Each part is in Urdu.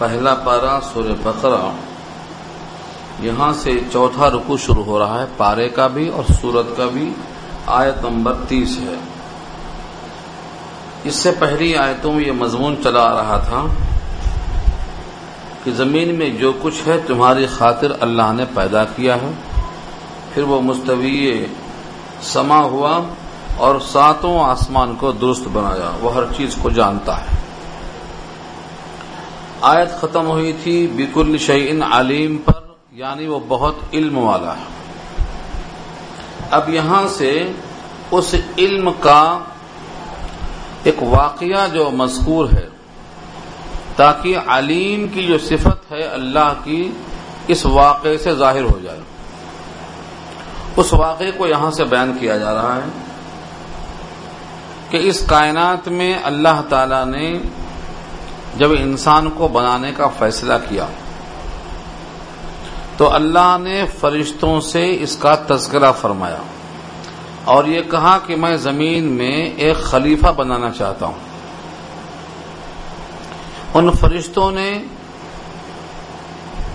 پہلا پارا سور بقرہ۔ یہاں سے چوتھا رکو شروع ہو رہا ہے، پارے کا بھی اور سورت کا بھی۔ آیت نمبر تیس ہے۔ اس سے پہلی آیتوں میں یہ مضمون چلا آ رہا تھا کہ زمین میں جو کچھ ہے تمہاری خاطر اللہ نے پیدا کیا ہے۔ پھر وہ مستوی سما ہوا اور ساتوں آسمان کو درست بنایا۔ وہ ہر چیز کو جانتا ہے۔ آیت ختم ہوئی تھی بیکل شعین علیم پر یعنی وہ بہت علم والا ہے۔ اب یہاں سے اس علم کا ایک واقعہ جو مذکور ہے، تاکہ علیم کی جو صفت ہے اللہ کی، اس واقعے سے ظاہر ہو جائے۔ اس واقعے کو یہاں سے بیان کیا جا رہا ہے کہ اس کائنات میں اللہ تعالی نے جب انسان کو بنانے کا فیصلہ کیا، تو اللہ نے فرشتوں سے اس کا تذکرہ فرمایا۔ اور یہ کہا کہ میں زمین میں ایک خلیفہ بنانا چاہتا ہوں۔ ان فرشتوں نے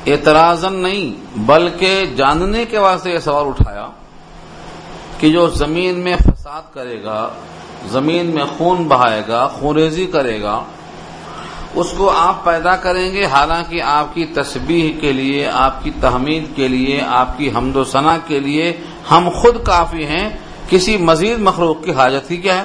اعتراض نہیں، بلکہ جاننے کے واسطے یہ سوال اٹھایا کہ جو زمین میں فساد کرے گا، زمین میں خون بہائے گا، خونریزی کرے گا اس کو آپ پیدا کریں گے۔ حالانکہ آپ کی تسبیح کے لیے، آپ کی تحمید کے لیے، آپ کی حمد و ثنا کے لیے ہم خود کافی ہیں۔ کسی مزید مخلوق کی حاجت ہی کیا ہے؟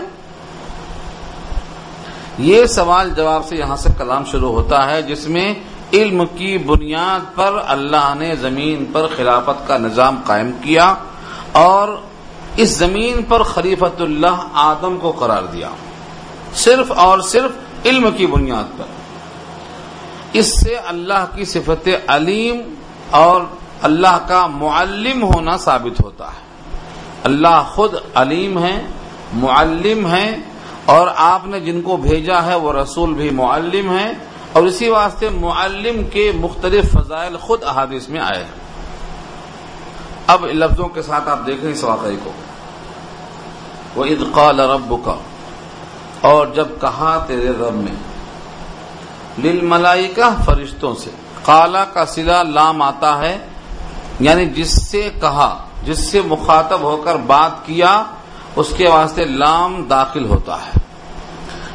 یہ سوال جواب سے یہاں سے کلام شروع ہوتا ہے، جس میں علم کی بنیاد پر اللہ نے زمین پر خلافت کا نظام قائم کیا اور اس زمین پر خلیفت اللہ آدم کو قرار دیا۔ صرف اور صرف علم کی بنیاد پر۔ اس سے اللہ کی صفت علیم اور اللہ کا معلم ہونا ثابت ہوتا ہے۔ اللہ خود علیم ہے معلم ہے اور آپ نے جن کو بھیجا ہے وہ رسول بھی معلم ہے اور اسی واسطے معلم کے مختلف فضائل خود احادیث میں آئے ہیں۔ اب لفظوں کے ساتھ آپ دیکھیں اس واقعے کو۔ وہ ادقال رب کا اور جب کہا تیرے رب میں لل ملائی کا فرشتوں سے۔ کالا کا سلا لام آتا ہے یعنی جس سے کہا، جس سے مخاطب ہو کر بات کیا، اس کے واسطے لام داخل ہوتا ہے۔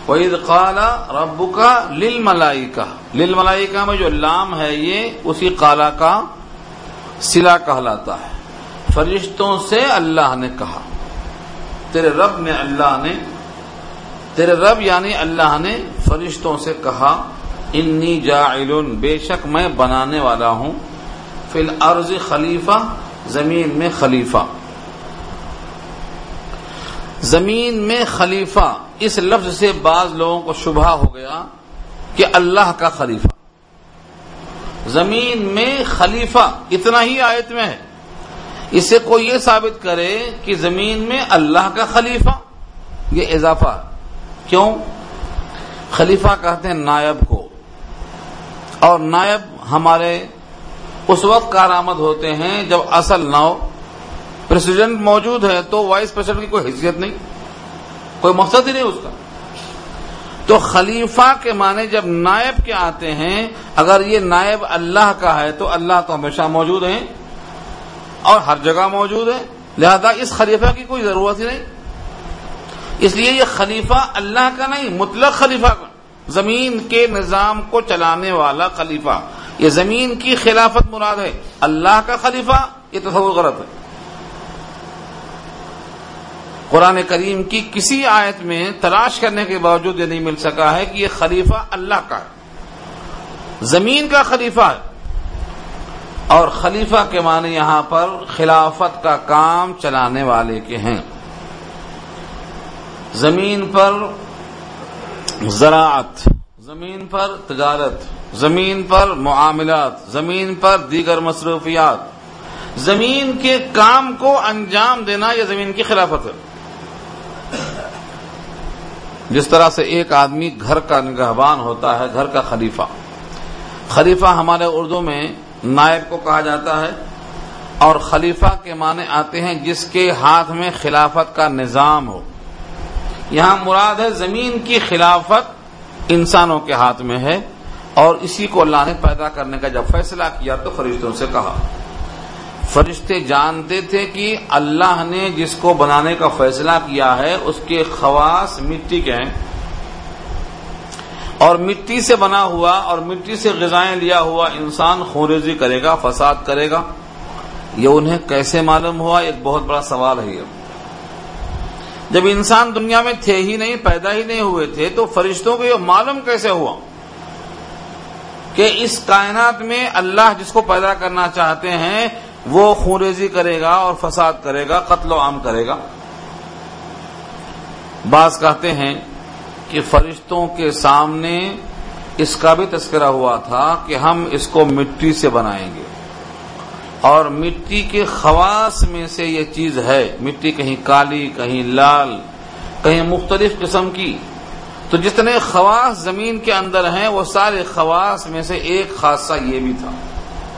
وعید کالا ربو کا لل ملائی کا لل ملائی کا میں جو لام ہے یہ، اسی کالا کا سلا کہلاتا ہے۔ فرشتوں سے اللہ نے کہا، تیرے رب نے اللہ نے، تیرے رب یعنی اللہ نے فرشتوں سے کہا انی جاعل بے شک میں بنانے والا ہوں، فی الارض خلیفہ، زمین میں خلیفہ۔ زمین میں خلیفہ، اس لفظ سے بعض لوگوں کو شبہ ہو گیا کہ اللہ کا خلیفہ۔ زمین میں خلیفہ، اتنا ہی آیت میں ہے۔ اس سے کوئی یہ ثابت کرے کہ زمین میں اللہ کا خلیفہ، یہ اضافہ کیوں؟ خلیفہ کہتے ہیں نائب کو۔ اور نائب ہمارے اس وقت کارآمد ہوتے ہیں جب اصل نو پریسیڈنٹ موجود ہے تو وائس پریسیڈنٹ کی کوئی حیثیت نہیں، کوئی مقصد ہی نہیں اس کا۔ تو خلیفہ کے معنی جب نائب کے آتے ہیں، اگر یہ نائب اللہ کا ہے تو اللہ تو ہمیشہ موجود ہیں اور ہر جگہ موجود ہے لہذا اس خلیفہ کی کوئی ضرورت ہی نہیں۔ اس لیے یہ خلیفہ اللہ کا نہیں، مطلق خلیفہ کا۔ زمین کے نظام کو چلانے والا خلیفہ۔ یہ زمین کی خلافت مراد ہے۔ اللہ کا خلیفہ، یہ تصور غلط ہے۔ قرآن کریم کی کسی آیت میں تلاش کرنے کے باوجود یہ نہیں مل سکا ہے کہ یہ خلیفہ اللہ کا ہے۔ زمین کا خلیفہ ہے۔ اور خلیفہ کے معنی یہاں پر خلافت کا کام چلانے والے کے ہیں۔ زمین پر زراعت، زمین پر تجارت، زمین پر معاملات، زمین پر دیگر مصروفیات۔ زمین کے کام کو انجام دینا یہ زمین کی خلافت ہے۔ جس طرح سے ایک آدمی گھر کا نگہبان ہوتا ہے، گھر کا خلیفہ۔ خلیفہ ہمارے اردو میں نائب کو کہا جاتا ہے اور خلیفہ کے معنی آتے ہیں جس کے ہاتھ میں خلافت کا نظام ہو۔ یہاں مراد ہے زمین کی خلافت انسانوں کے ہاتھ میں ہے اور اسی کو اللہ نے پیدا کرنے کا جب فیصلہ کیا تو فرشتوں سے کہا۔ فرشتے جانتے تھے کہ اللہ نے جس کو بنانے کا فیصلہ کیا ہے اس کے خواص مٹی کے ہیں۔ اور مٹی سے بنا ہوا اور مٹی سے غذائیں لیا ہوا انسان خوریزی کرے گا، فساد کرے گا۔ یہ انہیں کیسے معلوم ہوا؟ ایک بہت بڑا سوال ہے یہ۔ جب انسان دنیا میں تھے ہی نہیں، پیدا ہی نہیں ہوئے تھے، تو فرشتوں کو یہ معلوم کیسے ہوا؟ کہ اس کائنات میں اللہ جس کو پیدا کرنا چاہتے ہیں، وہ خوریزی کرے گا اور فساد کرے گا، قتل و عام کرے گا۔ بعض کہتے ہیں کہ فرشتوں کے سامنے اس کا بھی تذکرہ ہوا تھا کہ ہم اس کو مٹی سے بنائیں گے۔ اور مٹی کے خواص میں سے یہ چیز ہے۔ مٹی کہیں کالی، کہیں لال، کہیں مختلف قسم کی۔ تو جتنے خواص زمین کے اندر ہیں، وہ سارے خواص میں سے ایک خاصہ یہ بھی تھا۔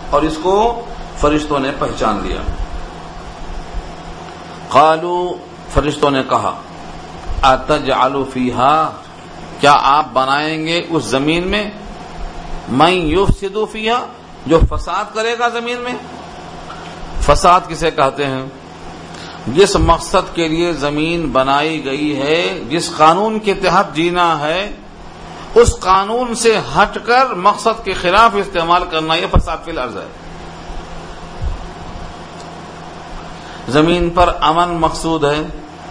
اور اس کو فرشتوں نے پہچان لیا۔ قالو، فرشتوں نے کہا اتج آلو فیحا کیا آپ بنائیں گے اس زمین میں؟ میں یوف سدو فیحا جو فساد کرے گا زمین میں؟ فساد کسے کہتے ہیں؟ جس مقصد کے لیے زمین بنائی گئی ہے، جس قانون کے تحت جینا ہے، اس قانون سے ہٹ کر مقصد کے خلاف استعمال کرنا یہ فساد فی الارض ہے۔ زمین پر امن مقصود ہے،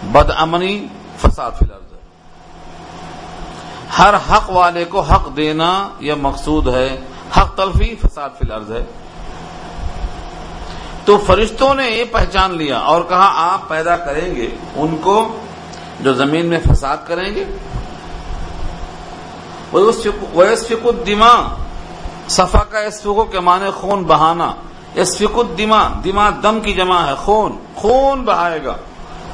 بد امنی فساد فی الارض ہے۔ ہر حق والے کو حق دینا یہ مقصود ہے، حق تلفی فساد فی الارض ہے۔ تو فرشتوں نے یہ پہچان لیا اور کہا، آپ پیدا کریں گے، ان کو جو زمین میں فساد کریں گے؟ ویسفک الدما صفا کا اسفکو کے معنی خون بہانا۔ اسفک الدما دما دم کی جمع ہے، خون۔ خون بہائے گا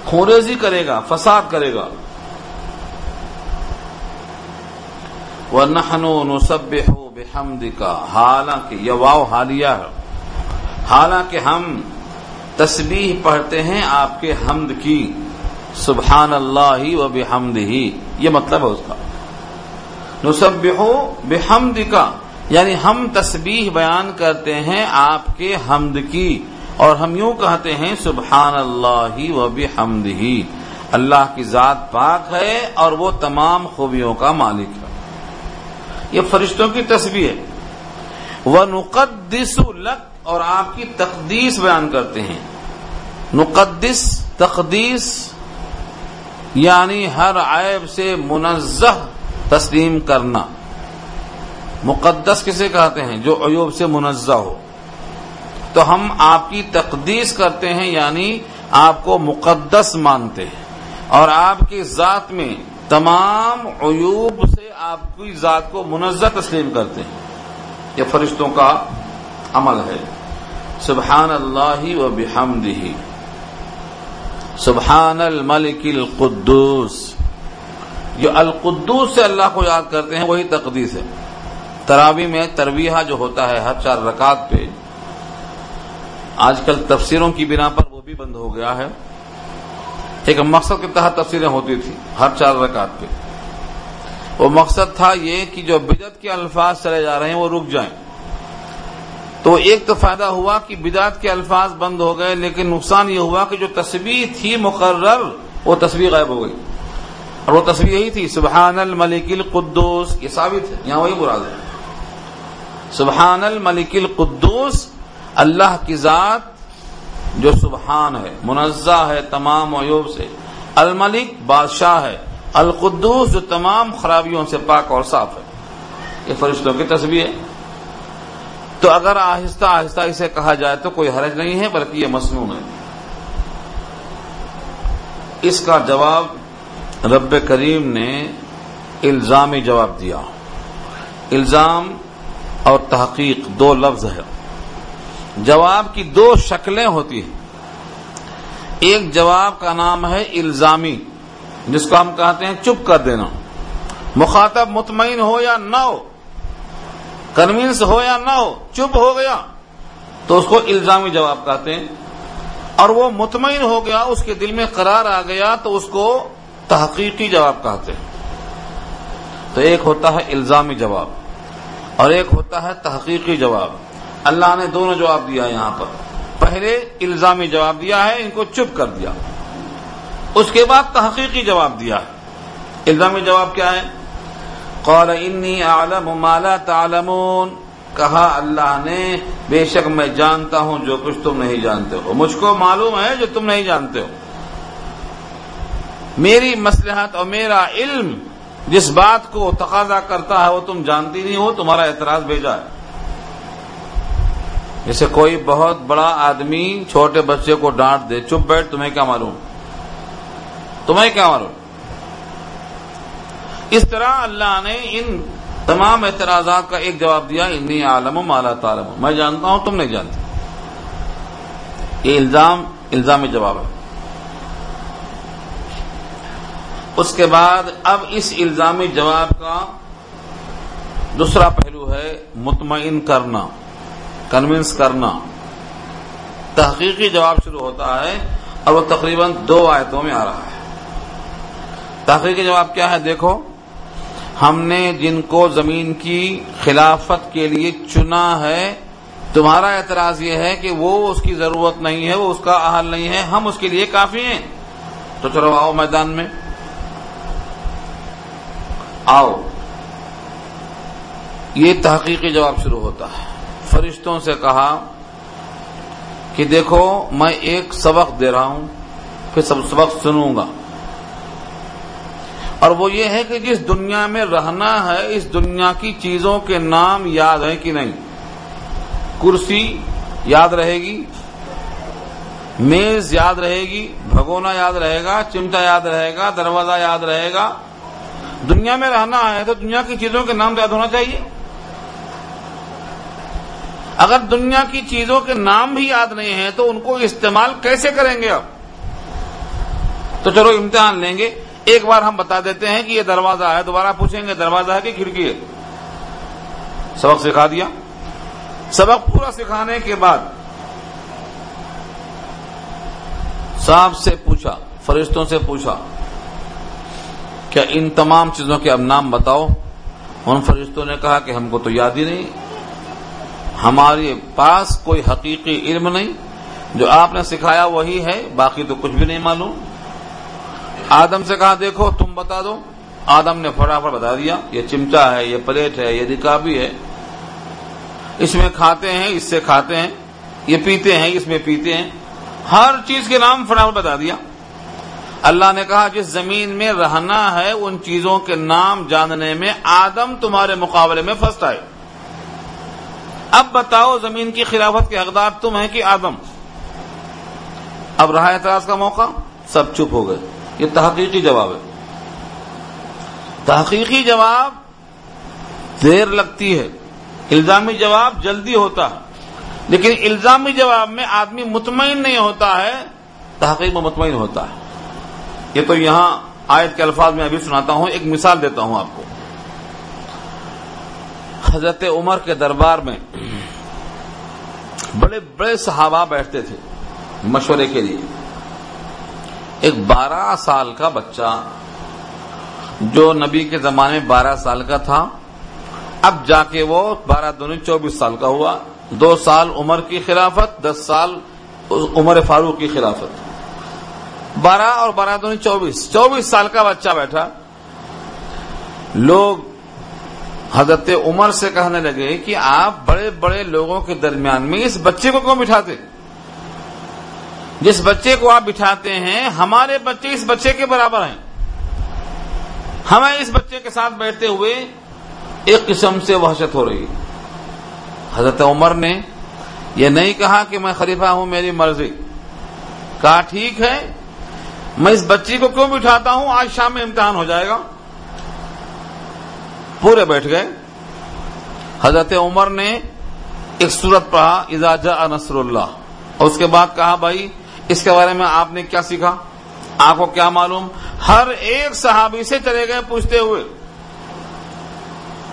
خوریزی کرے گا، فساد کرے گا۔ وہ نہنو نصب ہو بےحمد کا حالانکہ یہ واؤ حالیہ ہے۔ حالانکہ ہم تسبیح پڑھتے ہیں آپ کے حمد کی۔ سبحان اللہ و بحمد ہی یہ مطلب ہے اس کا۔ نصب ہو بحمد کا یعنی ہم تسبیح بیان کرتے ہیں آپ کے حمد کی۔ اور ہم یوں کہتے ہیں سبحان اللہ و بحمد ہی اللہ کی ذات پاک ہے اور وہ تمام خوبیوں کا مالک ہے۔ یہ فرشتوں کی تصویر ہے۔ وہ نقدس لک اور آپ کی تقدیس بیان کرتے ہیں۔ نقدس تقدیس یعنی ہر عیب سے منزہ تسلیم کرنا۔ مقدس کسے کہتے ہیں؟ جو عیوب سے منزہ ہو۔ تو ہم آپ کی تقدیس کرتے ہیں یعنی آپ کو مقدس مانتے ہیں۔ اور آپ کی ذات میں تمام عیوب سے آپ کی ذات کو منزہ تسلیم کرتے ہیں۔ یہ فرشتوں کا عمل ہے۔ سبحان اللہ و بحمد سبحان الملک القدوس جو القدوس سے اللہ کو یاد کرتے ہیں، وہی تقدیس ہے. تراوی میں ترویحہ جو ہوتا ہے، ہر چار رکعت پہ، آج کل تفسیروں کی بنا پر وہ بھی بند ہو گیا ہے. ایک مقصد کے تحت تفسیریں ہوتی تھی ہر چار رکعت پہ. وہ مقصد تھا یہ کہ جو بدت کے الفاظ چلے جا رہے ہیں، وہ رک جائیں. تو ایک تو فائدہ ہوا کہ بدعت کے الفاظ بند ہو گئے، لیکن نقصان یہ ہوا کہ جو تصویر تھی مقرر، وہ تصویر غائب ہو گئی۔ اور وہ تصویر یہی تھی سبحان الملک القدوس یہ ثابت ہے، یہاں وہی مراد ہے۔ سبحان الملک القدوس اللہ کی ذات جو سبحان ہے، منزہ ہے، تمام عیوب سے۔ الملک بادشاہ ہے، القدوس جو تمام خرابیوں سے پاک اور صاف ہے۔ یہ فرشتوں کی تصویر ہے۔ تو اگر آہستہ آہستہ اسے کہا جائے تو کوئی حرج نہیں ہے، بلکہ یہ مصنون ہے۔ اس کا جواب رب کریم نے الزامی جواب دیا۔ الزام اور تحقیق دو لفظ ہے جواب کی دو شکلیں ہوتی ہیں۔ ایک جواب کا نام ہے الزامی، جس کو ہم کہتے ہیں چپ کر دینا۔ مخاطب مطمئن ہو یا نہ ہو کنوینس ہو یا نہ ہو، چپ ہو گیا۔ تو اس کو الزامی جواب کہتے ہیں۔ اور وہ مطمئن ہو گیا، اس کے دل میں قرار آ گیا، تو اس کو تحقیقی جواب کہتے ہیں۔ تو ایک ہوتا ہے الزامی جواب، اور ایک ہوتا ہے تحقیقی جواب۔ اللہ نے دونوں جواب دیا یہاں پر۔ پہلے الزامی جواب دیا ہے، ان کو چپ کر دیا۔ اس کے بعد تحقیقی جواب دیا ہے۔ الزامی جواب کیا ہے؟ قال انی اعلم ما لا تعلمون۔ کہا اللہ نے، بے شک میں جانتا ہوں جو کچھ تم نہیں جانتے ہو۔ مجھ کو معلوم ہے جو تم نہیں جانتے ہو۔ میری مسلحت اور میرا علم جس بات کو تقاضا کرتا ہے وہ تم جانتی نہیں ہو، تمہارا اعتراض بھیجا ہے۔ جیسے کوئی بہت بڑا آدمی چھوٹے بچے کو ڈانٹ دے، چپ بیٹھ، تمہیں کیا معلوم؟ تمہیں کیا معلوم؟ اس طرح اللہ نے ان تمام اعتراضات کا ایک جواب دیا، انی عالم مالا تعالم میں جانتا ہوں، تم نہیں جانتے۔ یہ الزام، الزامی جواب ہے۔ اس کے بعد اب اس الزامی جواب کا دوسرا پہلو ہے، مطمئن کرنا کنونس کرنا۔ تحقیقی جواب شروع ہوتا ہے اور وہ تقریباً دو آیتوں میں آ رہا ہے۔ تحقیقی جواب کیا ہے؟ دیکھو۔ ہم نے جن کو زمین کی خلافت کے لیے چنا ہے، تمہارا اعتراض یہ ہے کہ وہ اس کی ضرورت نہیں ہے، وہ اس کا اہل نہیں ہے، ہم اس کے لیے کافی ہیں۔ تو چلو آؤ میدان میں۔ آؤ۔ یہ تحقیقی جواب شروع ہوتا ہے۔ فرشتوں سے کہا کہ دیکھو، میں ایک سبق دے رہا ہوں، پھر سب سبق سنوں گا۔ اور وہ یہ ہے کہ جس دنیا میں رہنا ہے، اس دنیا کی چیزوں کے نام یاد ہیں کہ نہیں؟ کرسی یاد رہے گی، میز یاد رہے گی، بھگونا یاد رہے گا، چمٹا یاد رہے گا، دروازہ یاد رہے گا۔ دنیا میں رہنا ہے تو دنیا کی چیزوں کے نام یاد ہونا چاہیے۔ اگر دنیا کی چیزوں کے نام بھی یاد نہیں ہیں تو ان کو استعمال کیسے کریں گے آپ؟ تو چلو امتحان لیں گے۔ ایک بار ہم بتا دیتے ہیں کہ یہ دروازہ ہے، دوبارہ پوچھیں گے دروازہ ہے کہ کھڑکی ہے؟ سبق سکھا دیا؟ سبق پورا سکھانے کے بعد صاحب سے پوچھا، فرشتوں سے پوچھا، کیا ان تمام چیزوں کے اب نام بتاؤ؟ ان فرشتوں نے کہا کہ ہم کو تو یاد ہی نہیں، ہمارے پاس کوئی حقیقی علم نہیں، جو آپ نے سکھایا وہی ہے، باقی تو کچھ بھی نہیں معلوم۔ آدم سے کہا، دیکھو، تم بتا دو۔ آدم نے فٹافٹ بتا دیا، یہ چمٹا ہے، یہ پلیٹ ہے، یہ رکابی ہے۔ اس میں کھاتے ہیں، اس سے کھاتے ہیں، یہ پیتے ہیں، اس میں پیتے ہیں۔ ہر چیز کے نام فٹافٹ بتا دیا۔ اللہ نے کہا، جس زمین میں رہنا ہے، ان چیزوں کے نام جاننے میں آدم تمہارے مقابلے میں فسٹ آئے۔ اب بتاؤ، زمین کی خلافت کے حقدار تم ہیں کہ آدم؟ اب رہا اعتراض کا موقع، سب چپ ہو گئے۔ یہ تحقیقی جواب ہے۔ تحقیقی جواب دیر لگتی ہے۔ الزامی جواب جلدی ہوتا ہے۔ لیکن الزامی جواب میں آدمی مطمئن نہیں ہوتا ہے، تحقیق میں مطمئن ہوتا ہے۔ یہ تو یہاں آیت کے الفاظ میں ابھی سناتا ہوں، ایک مثال دیتا ہوں آپ کو۔ حضرت عمر کے دربار میں بڑے بڑے صحابہ بیٹھتے تھے مشورے کے لیے۔ ایک بارہ سال کا بچہ جو نبی کے زمانے میں بارہ سال کا تھا، اب جا کے وہ بارہ دونوں چوبیس سال کا ہوا۔ دو سال عمر کی خلافت، دس سال عمر فاروق کی خلافت۔ بارہ اور بارہ دونوں چوبیس۔ چوبیس سال کا بچہ بیٹھا۔ لوگ حضرت عمر سے کہنے لگے کہ آپ بڑے بڑے لوگوں کے درمیان میں اس بچے کو کیوں بٹھاتے؟ جس بچے کو آپ بٹھاتے ہیں، ہمارے بچے اس بچے کے برابر ہیں۔ ہمیں اس بچے کے ساتھ بیٹھتے ہوئے ایک قسم سے وحشت ہو رہی حضرت عمر نے یہ نہیں کہا کہ میں خلیفہ ہوں، میری مرضی۔ کہا، ٹھیک ہے، میں اس بچی کو کیوں بٹھاتا ہوں؟ آج شام میں امتحان ہو جائے گا۔ پورے بیٹھ گئے۔ حضرت عمر نے ایک صورت پڑھا اجازہ نصر اللہ اور اس کے بعد کہا، بھائی اس کے بارے میں آپ نے کیا سیکھا؟ آپ کو کیا معلوم؟ ہر ایک صحابی سے چلے گئے پوچھتے ہوئے۔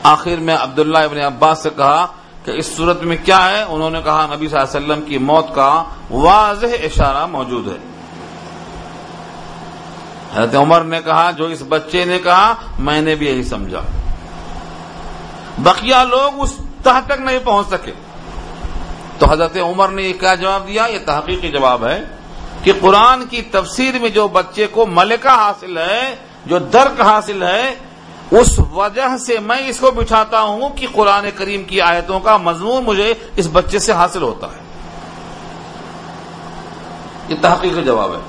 آخر میں عبداللہ ابن عباس سے کہا کہ اس صورت میں کیا ہے؟ انہوں نے کہا، نبی صلی اللہ علیہ وسلم کی موت کا واضح اشارہ موجود ہے۔ حضرت عمر نے کہا، جو اس بچے نے کہا، میں نے بھی یہی سمجھا۔ بقیہ لوگ اس تہ تک نہیں پہنچ سکے۔ تو حضرت عمر نے یہ کیا جواب دیا؟ یہ تحقیقی جواب ہے۔ کہ قرآن کی تفسیر میں جو بچے کو ملکہ حاصل ہے، جو درک حاصل ہے، اس وجہ سے میں اس کو بٹھاتا ہوں کہ قرآن کریم کی آیتوں کا مضمون مجھے اس بچے سے حاصل ہوتا ہے۔ یہ تحقیقی جواب ہے۔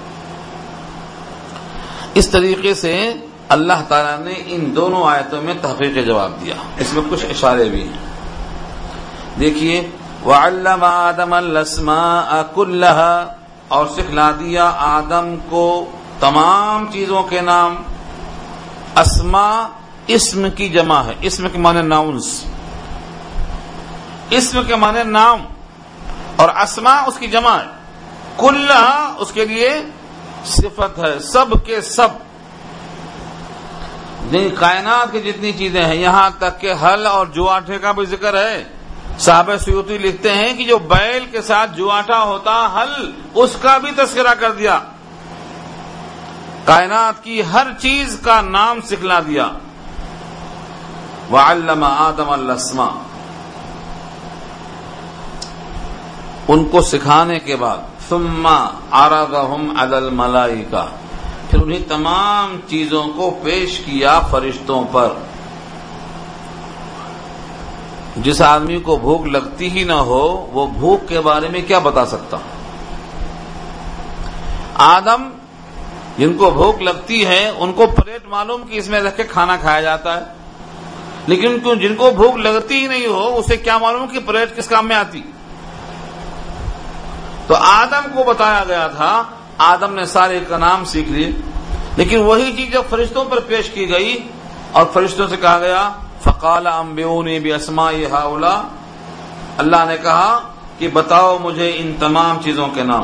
اس طریقے سے اللہ تعالیٰ نے ان دونوں آیتوں میں تحقیق جواب دیا۔ اس میں کچھ اشارے بھی ہیں۔ دیکھیے، وعلم آدم الاسماء كلها اور سکھلا دیا آدم کو تمام چیزوں کے نام۔ اسما، اسم کی جمع ہے۔ اسم کے معنی ناؤنس اسم کے معنی نام۔ اور اسما اس کی جمع ہے۔ کلہ اس کے لیے صفت ہے۔ سب کے سب۔ کائنات کی جتنی چیزیں ہیں، یہاں تک کہ حل اور جواٹھے کا بھی ذکر ہے صاحب سیوتی لکھتے ہیں کہ جو بیل کے ساتھ جواٹا ہوتا، حل، اس کا بھی تذکرہ کر دیا۔ کائنات کی ہر چیز کا نام سکھلا دیا۔ وعلم آدم السما ان کو سکھانے کے بعد، ثم عرضهم على الملائکہ پھر انہیں تمام چیزوں کو پیش کیا فرشتوں پر۔ جس آدمی کو بھوک لگتی ہی نہ ہو، وہ بھوک کے بارے میں کیا بتا سکتا آدم جن کو بھوک لگتی ہے، ان کو پلیٹ معلوم کہ اس میں رکھ کے کھانا کھایا جاتا ہے۔ لیکن جن کو بھوک لگتی ہی نہیں ہو، اسے کیا معلوم کہ پلیٹ کس کام میں آتی؟ تو آدم کو بتایا گیا تھا، آدم نے سارے کا نام سیکھ لیے۔ لیکن وہی چیز جب فرشتوں پر پیش کی گئی اور فرشتوں سے کہا گیا فقال امبیونی بھی اسما اللہ نے کہا کہ بتاؤ مجھے ان تمام چیزوں کے نام۔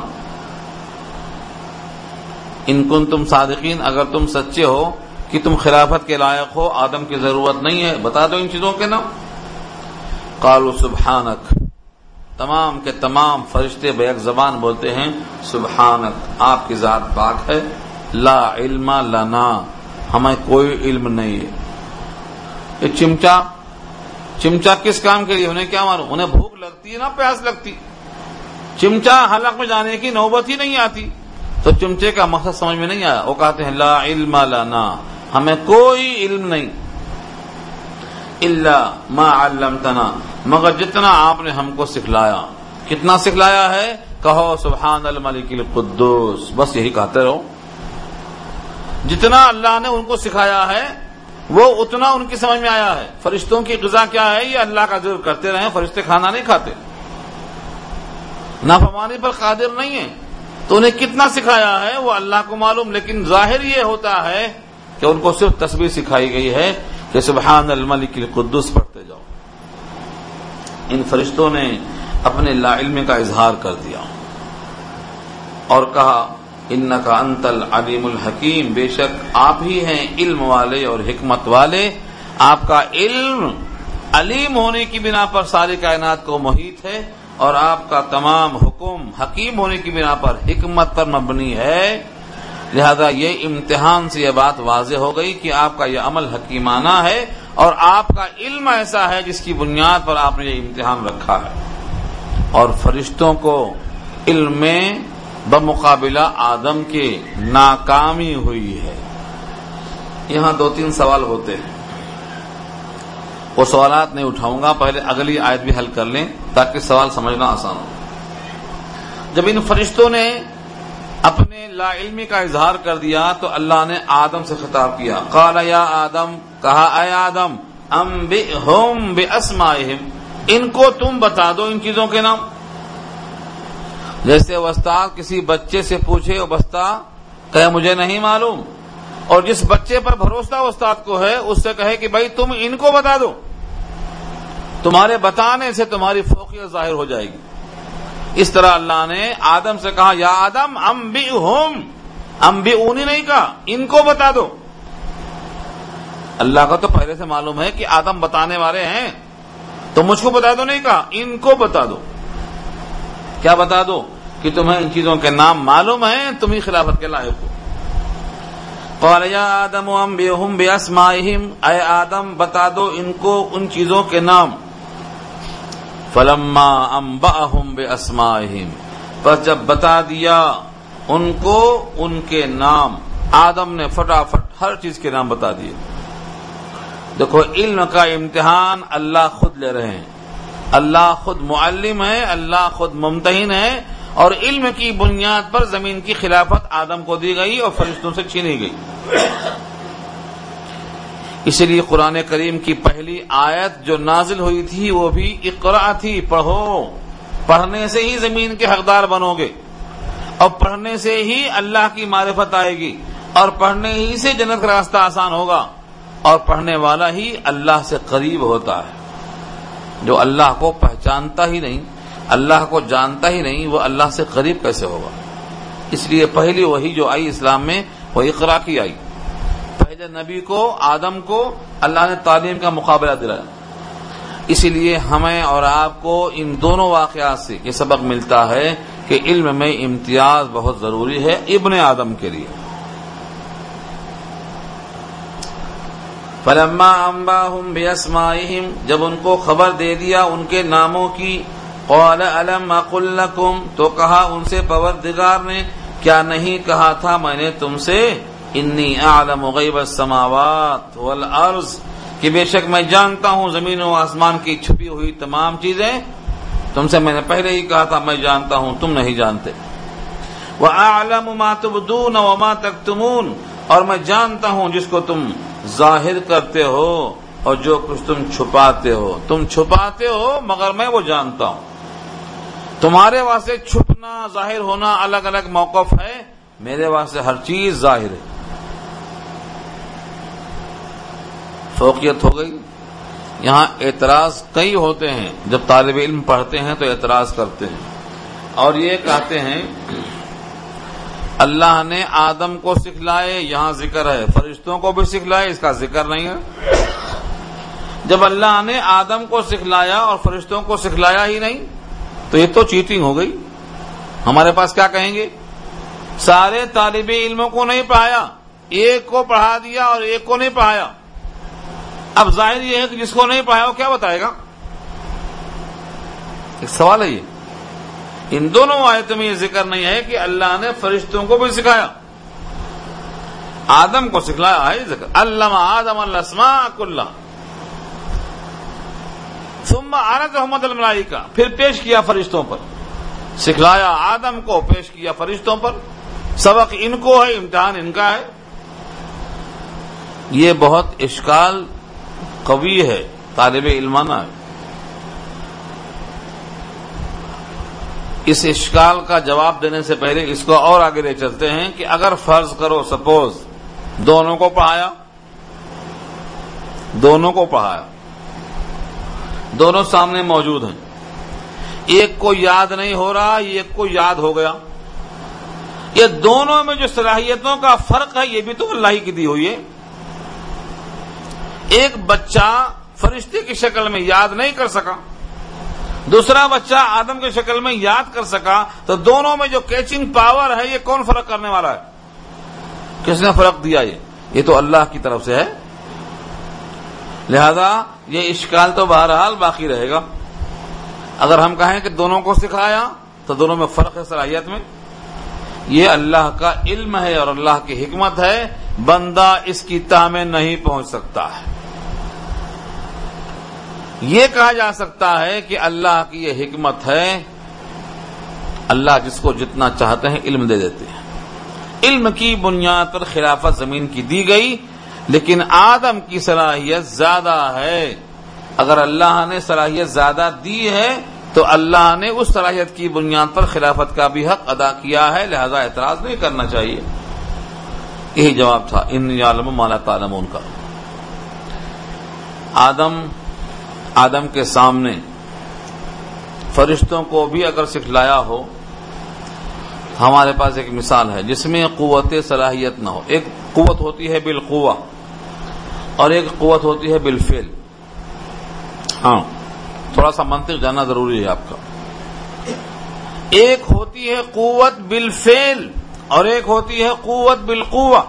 ان کن تم صادقین، اگر تم سچے ہو کہ تم خلافت کے لائق ہو، آدم کی ضرورت نہیں ہے، بتا دو ان چیزوں کے نام۔ قالوا سبحانک۔ تمام کے تمام فرشتے بیک زبان بولتے ہیں، سبحانک، آپ کی ذات پاک ہے، لا علم لنا، ہمیں کوئی علم نہیں ہے۔ یہ چمچا چمچا کس کام کے لیے؟ انہیں کیا معلوم؟ انہیں بھوک لگتی ہے نا، پیاس لگتی۔ چمچا حلق میں جانے کی نوبت ہی نہیں آتی۔ تو چمچے کا مقصد سمجھ میں نہیں آیا۔ وہ کہتے ہیں، لا علم لنا۔ ہمیں کوئی علم نہیں۔ اللہ ما علمتنا۔ مگر جتنا آپ نے ہم کو سکھلایا۔ کتنا سکھلایا ہے؟ کہو، سبحان الملک القدوس۔ بس یہی کہتے رہو۔ جتنا اللہ نے ان کو سکھایا ہے وہ اتنا ان کی سمجھ میں آیا ہے۔ فرشتوں کی غذا کیا ہے؟ یہ اللہ کا ذکر کرتے رہے، فرشتے کھانا نہیں کھاتے۔ نافمانی پر قادر نہیں ہے تو انہیں کتنا سکھایا ہے؟ وہ اللہ کو معلوم، لیکن ظاہر یہ ہوتا ہے کہ ان کو صرف تصویر سکھائی گئی ہے کہ سبحان الملک القدس پڑھتے جاؤ۔ ان فرشتوں نے اپنے لا علم کا اظہار کر دیا۔ اور کہا ان کا انتل علیم الحکیم، بے شک آپ ہی ہیں علم والے اور حکمت والے۔ آپ کا علم علیم ہونے کی بنا پر ساری کائنات کو محیط ہے اور آپ کا تمام حکم حکیم ہونے کی بنا پر حکمت پر مبنی ہے۔ لہذا یہ امتحان سے یہ بات واضح ہو گئی کہ آپ کا یہ عمل حکیمانہ ہے اور آپ کا علم ایسا ہے جس کی بنیاد پر آپ نے یہ امتحان رکھا ہے۔ اور فرشتوں کو علم میں بمقابلہ آدم کے ناکامی ہوئی ہے۔ یہاں دو تین سوال ہوتے ہیں۔ وہ سوالات نہیں اٹھاؤں گا، پہلے اگلی آیت بھی حل کر لیں تاکہ سوال سمجھنا آسان ہو۔ جب ان فرشتوں نے اپنے لا علمی کا اظہار کر دیا تو اللہ نے آدم سے خطاب کیا۔ قال یا آدم، کہا، اے آدم ام بے ہوم بے ان کو تم بتا دو ان چیزوں کے نام۔ جیسے استاد کسی بچے سے پوچھے بستا کہ مجھے نہیں معلوم. اور جس بچے پر بھروسہ استاد کو ہے، اس سے کہے کہ بھائی، تم ان کو بتا دو۔ تمہارے بتانے سے تمہاری فوقیت ظاہر ہو جائے گی۔ اس طرح اللہ نے آدم سے کہا، یا آدم ام بھی ہوم ام بھی اونی نہیں کہا، ان کو بتا دو۔ اللہ کا تو پہلے سے معلوم ہے کہ آدم بتانے والے ہیں۔ تو مجھ کو بتا دو نہیں کہا، ان کو بتا دو۔ کیا بتا دو؟ کہ تمہیں ان چیزوں کے نام معلوم ہیں، تم ہی خلافت کے لائق ہو۔ قال یا آدم انبئهم باسمائهم اے آدم، بتا دو ان کو ان چیزوں کے نام۔ فلما انبأهم باسمائهم پس جب بتا دیا ان کو ان کے نام، آدم نے فٹافٹ ہر چیز کے نام بتا دیے۔ دیکھو، علم کا امتحان اللہ خود لے رہے ہیں۔ اللہ خود معلم ہے، اللہ خود ممتحن ہے اور علم کی بنیاد پر زمین کی خلافت آدم کو دی گئی اور فرشتوں سے چھینی گئی۔ اسی لیے قرآن کریم کی پہلی آیت جو نازل ہوئی تھی وہ بھی اقرا تھی، پڑھو۔ پڑھنے سے ہی زمین کے حقدار بنو گے اور پڑھنے سے ہی اللہ کی معرفت آئے گی اور پڑھنے ہی سے جنت کا راستہ آسان ہوگا اور پڑھنے والا ہی اللہ سے قریب ہوتا ہے، جو اللہ کو پہچانتا ہی نہیں۔ اللہ کو جانتا ہی نہیں، وہ اللہ سے قریب کیسے ہوگا؟ اس لیے پہلی وہی جو آئی اسلام میں، وہ اقرا کی آئی۔ پہلے نبی کو، آدم کو اللہ نے تعلیم کا مقابلہ دلایا۔ اسی لیے ہمیں اور آپ کو ان دونوں واقعات سے یہ سبق ملتا ہے کہ علم میں امتیاز بہت ضروری ہے ابن آدم کے لیے۔ فلما انباهم باسمائهم جب ان کو خبر دے دیا ان کے ناموں کی قال، الم اقل لكم تو کہا ان سے، پروردگار نے کیا نہیں کہا تھا میں نے تم سے؟ انی اعلم غیب السماوات والارض. کہ بے شک میں جانتا ہوں زمین و آسمان کی چھپی ہوئی تمام چیزیں۔ تم سے میں نے پہلے ہی کہا تھا، میں جانتا ہوں، تم نہیں جانتے۔ وَأَعْلَمُ مَا تُبْدُونَ وَمَا تَكْتُمُونَ اور میں جانتا ہوں جس کو تم ظاہر کرتے ہو اور جو کچھ تم چھپاتے ہو۔ تم چھپاتے ہو، مگر میں وہ جانتا ہوں۔ تمہارے واسطے چھپنا، ظاہر ہونا الگ الگ موقف ہے۔ میرے واسطے ہر چیز ظاہر ہے۔ فوقیت ہو گئی۔ یہاں اعتراض کئی ہوتے ہیں۔ جب طالب علم پڑھتے ہیں تو اعتراض کرتے ہیں۔ اور یہ کہتے ہیں، اللہ نے آدم کو سکھلائے، یہاں ذکر ہے۔ فرشتوں کو بھی سکھلائے، اس کا ذکر نہیں ہے۔ جب اللہ نے آدم کو سکھلایا اور فرشتوں کو سکھلایا ہی نہیں تو یہ تو چیٹنگ ہو گئی۔ ہمارے پاس کیا کہیں گے؟ سارے طالب علموں کو نہیں پڑھایا ایک کو پڑھا دیا اور ایک کو نہیں پڑھایا اب ظاہر یہ ہے کہ جس کو نہیں پڑھایا وہ کیا بتائے گا؟ ایک سوال ہے یہ۔ ان دونوں آیتوں میں یہ ذکر نہیں ہے کہ اللہ نے فرشتوں کو بھی سکھایا۔ آدم کو سکھلایا ہے ذکر۔ اللہ آدم اللہ اللہ ثم عرض محمد الملائی کا پھر پیش کیا فرشتوں پر۔ سکھلایا آدم کو، پیش کیا فرشتوں پر۔ سبق ان کو ہے، امتحان ان کا ہے۔ یہ بہت اشکال قوی ہے، طالب علمانہ ہے۔ اس اشکال کا جواب دینے سے پہلے اس کو اور آگے لے چلتے ہیں کہ اگر فرض کرو، سپوز، دونوں کو پڑھایا۔ دونوں کو پڑھایا۔ دونوں سامنے موجود ہیں۔ ایک کو یاد نہیں ہو رہا، ایک کو یاد ہو گیا۔ یہ دونوں میں جو صلاحیتوں کا فرق ہے، یہ بھی تو اللہ ہی کی دی ہوئی ہے۔ ایک بچہ فرشتے کی شکل میں یاد نہیں کر سکا، دوسرا بچہ آدم کی شکل میں یاد کر سکا، تو دونوں میں جو کیچنگ پاور ہے، یہ کون فرق کرنے والا ہے؟ کس نے فرق دیا یہ؟ یہ تو اللہ کی طرف سے ہے۔ لہذا یہ اشکال تو بہرحال باقی رہے گا۔ اگر ہم کہیں کہ دونوں کو سکھایا، تو دونوں میں فرق ہے صلاحیت میں۔ یہ اللہ کا علم ہے اور اللہ کی حکمت ہے۔ بندہ اس کی تہ میں نہیں پہنچ سکتا ہے۔ یہ کہا جا سکتا ہے کہ اللہ کی یہ حکمت ہے۔ اللہ جس کو جتنا چاہتے ہیں علم دے دیتے ہیں۔ علم کی بنیاد پر خلافت زمین کی دی گئی۔ لیکن آدم کی صلاحیت زیادہ ہے۔ اگر اللہ نے صلاحیت زیادہ دی ہے، تو اللہ نے اس صلاحیت کی بنیاد پر خلافت کا بھی حق ادا کیا ہے، لہذا اعتراض نہیں کرنا چاہیے۔ یہی جواب تھا۔ ان عالم مالا تعالم ان کا۔ آدم آدم کے سامنے فرشتوں کو بھی اگر سکھلایا ہو، ہمارے پاس ایک مثال ہے، جس میں قوت صلاحیت نہ ہو۔ ایک قوت ہوتی ہے بالقوا اور ایک قوت ہوتی ہے بالفعل۔ ہاں تھوڑا سا منطق جاننا ضروری ہے آپ کا۔ ایک ہوتی ہے قوت بالفعل اور ایک ہوتی ہے قوت بالقوا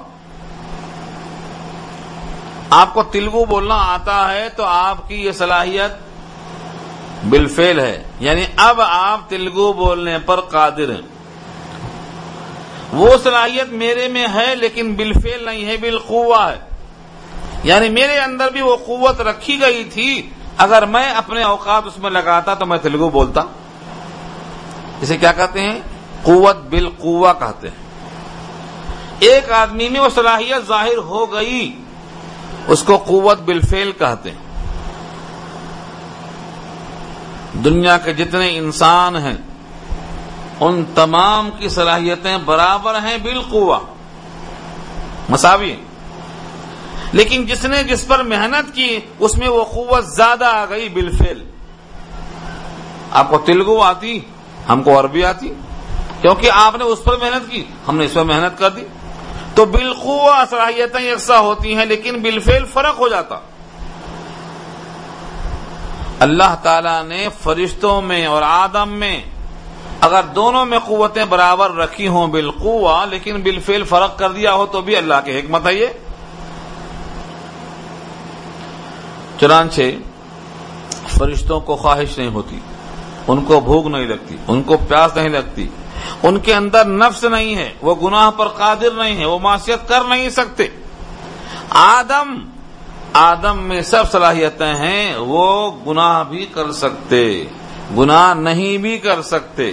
آپ کو تلگو بولنا آتا ہے تو آپ کی یہ صلاحیت بالفعل ہے۔ یعنی اب آپ تلگو بولنے پر قادر ہیں۔ وہ صلاحیت میرے میں ہے لیکن بالفعل نہیں ہے بالقوا ہے۔ یعنی میرے اندر بھی وہ قوت رکھی گئی تھی، اگر میں اپنے اوقات اس میں لگاتا تو میں تلگو بولتا۔ اسے کیا کہتے ہیں؟ قوت بالقوا کہتے ہیں۔ ایک آدمی میں وہ صلاحیت ظاہر ہو گئی، اس کو قوت بالفعل کہتے ہیں۔ دنیا کے جتنے انسان ہیں، ان تمام کی صلاحیتیں برابر ہیں بالقوا مساوی لیکن جس نے جس پر محنت کی، اس میں وہ قوت زیادہ آ گئی بالفعل۔ آپ کو تلگو آتی، ہم کو عربی آتی، کیونکہ آپ نے اس پر محنت کی، ہم نے اس پر محنت کر دی۔ تو بالقوا صلاحیتیں یکساں ہوتی ہیں، لیکن بالفعل فرق ہو جاتا۔ اللہ تعالی نے فرشتوں میں اور آدم میں اگر دونوں میں قوتیں برابر رکھی ہوں بالقوا لیکن بالفعل فرق کر دیا ہو، تو بھی اللہ کی حکمت ہے یہ۔ چنانچہ فرشتوں کو خواہش نہیں ہوتی، ان کو بھوک نہیں لگتی، ان کو پیاس نہیں لگتی، ان کے اندر نفس نہیں ہے، وہ گناہ پر قادر نہیں ہے، وہ معاشیت کر نہیں سکتے۔ آدم آدم میں سب صلاحیتیں ہیں، وہ گناہ بھی کر سکتے، گناہ نہیں بھی کر سکتے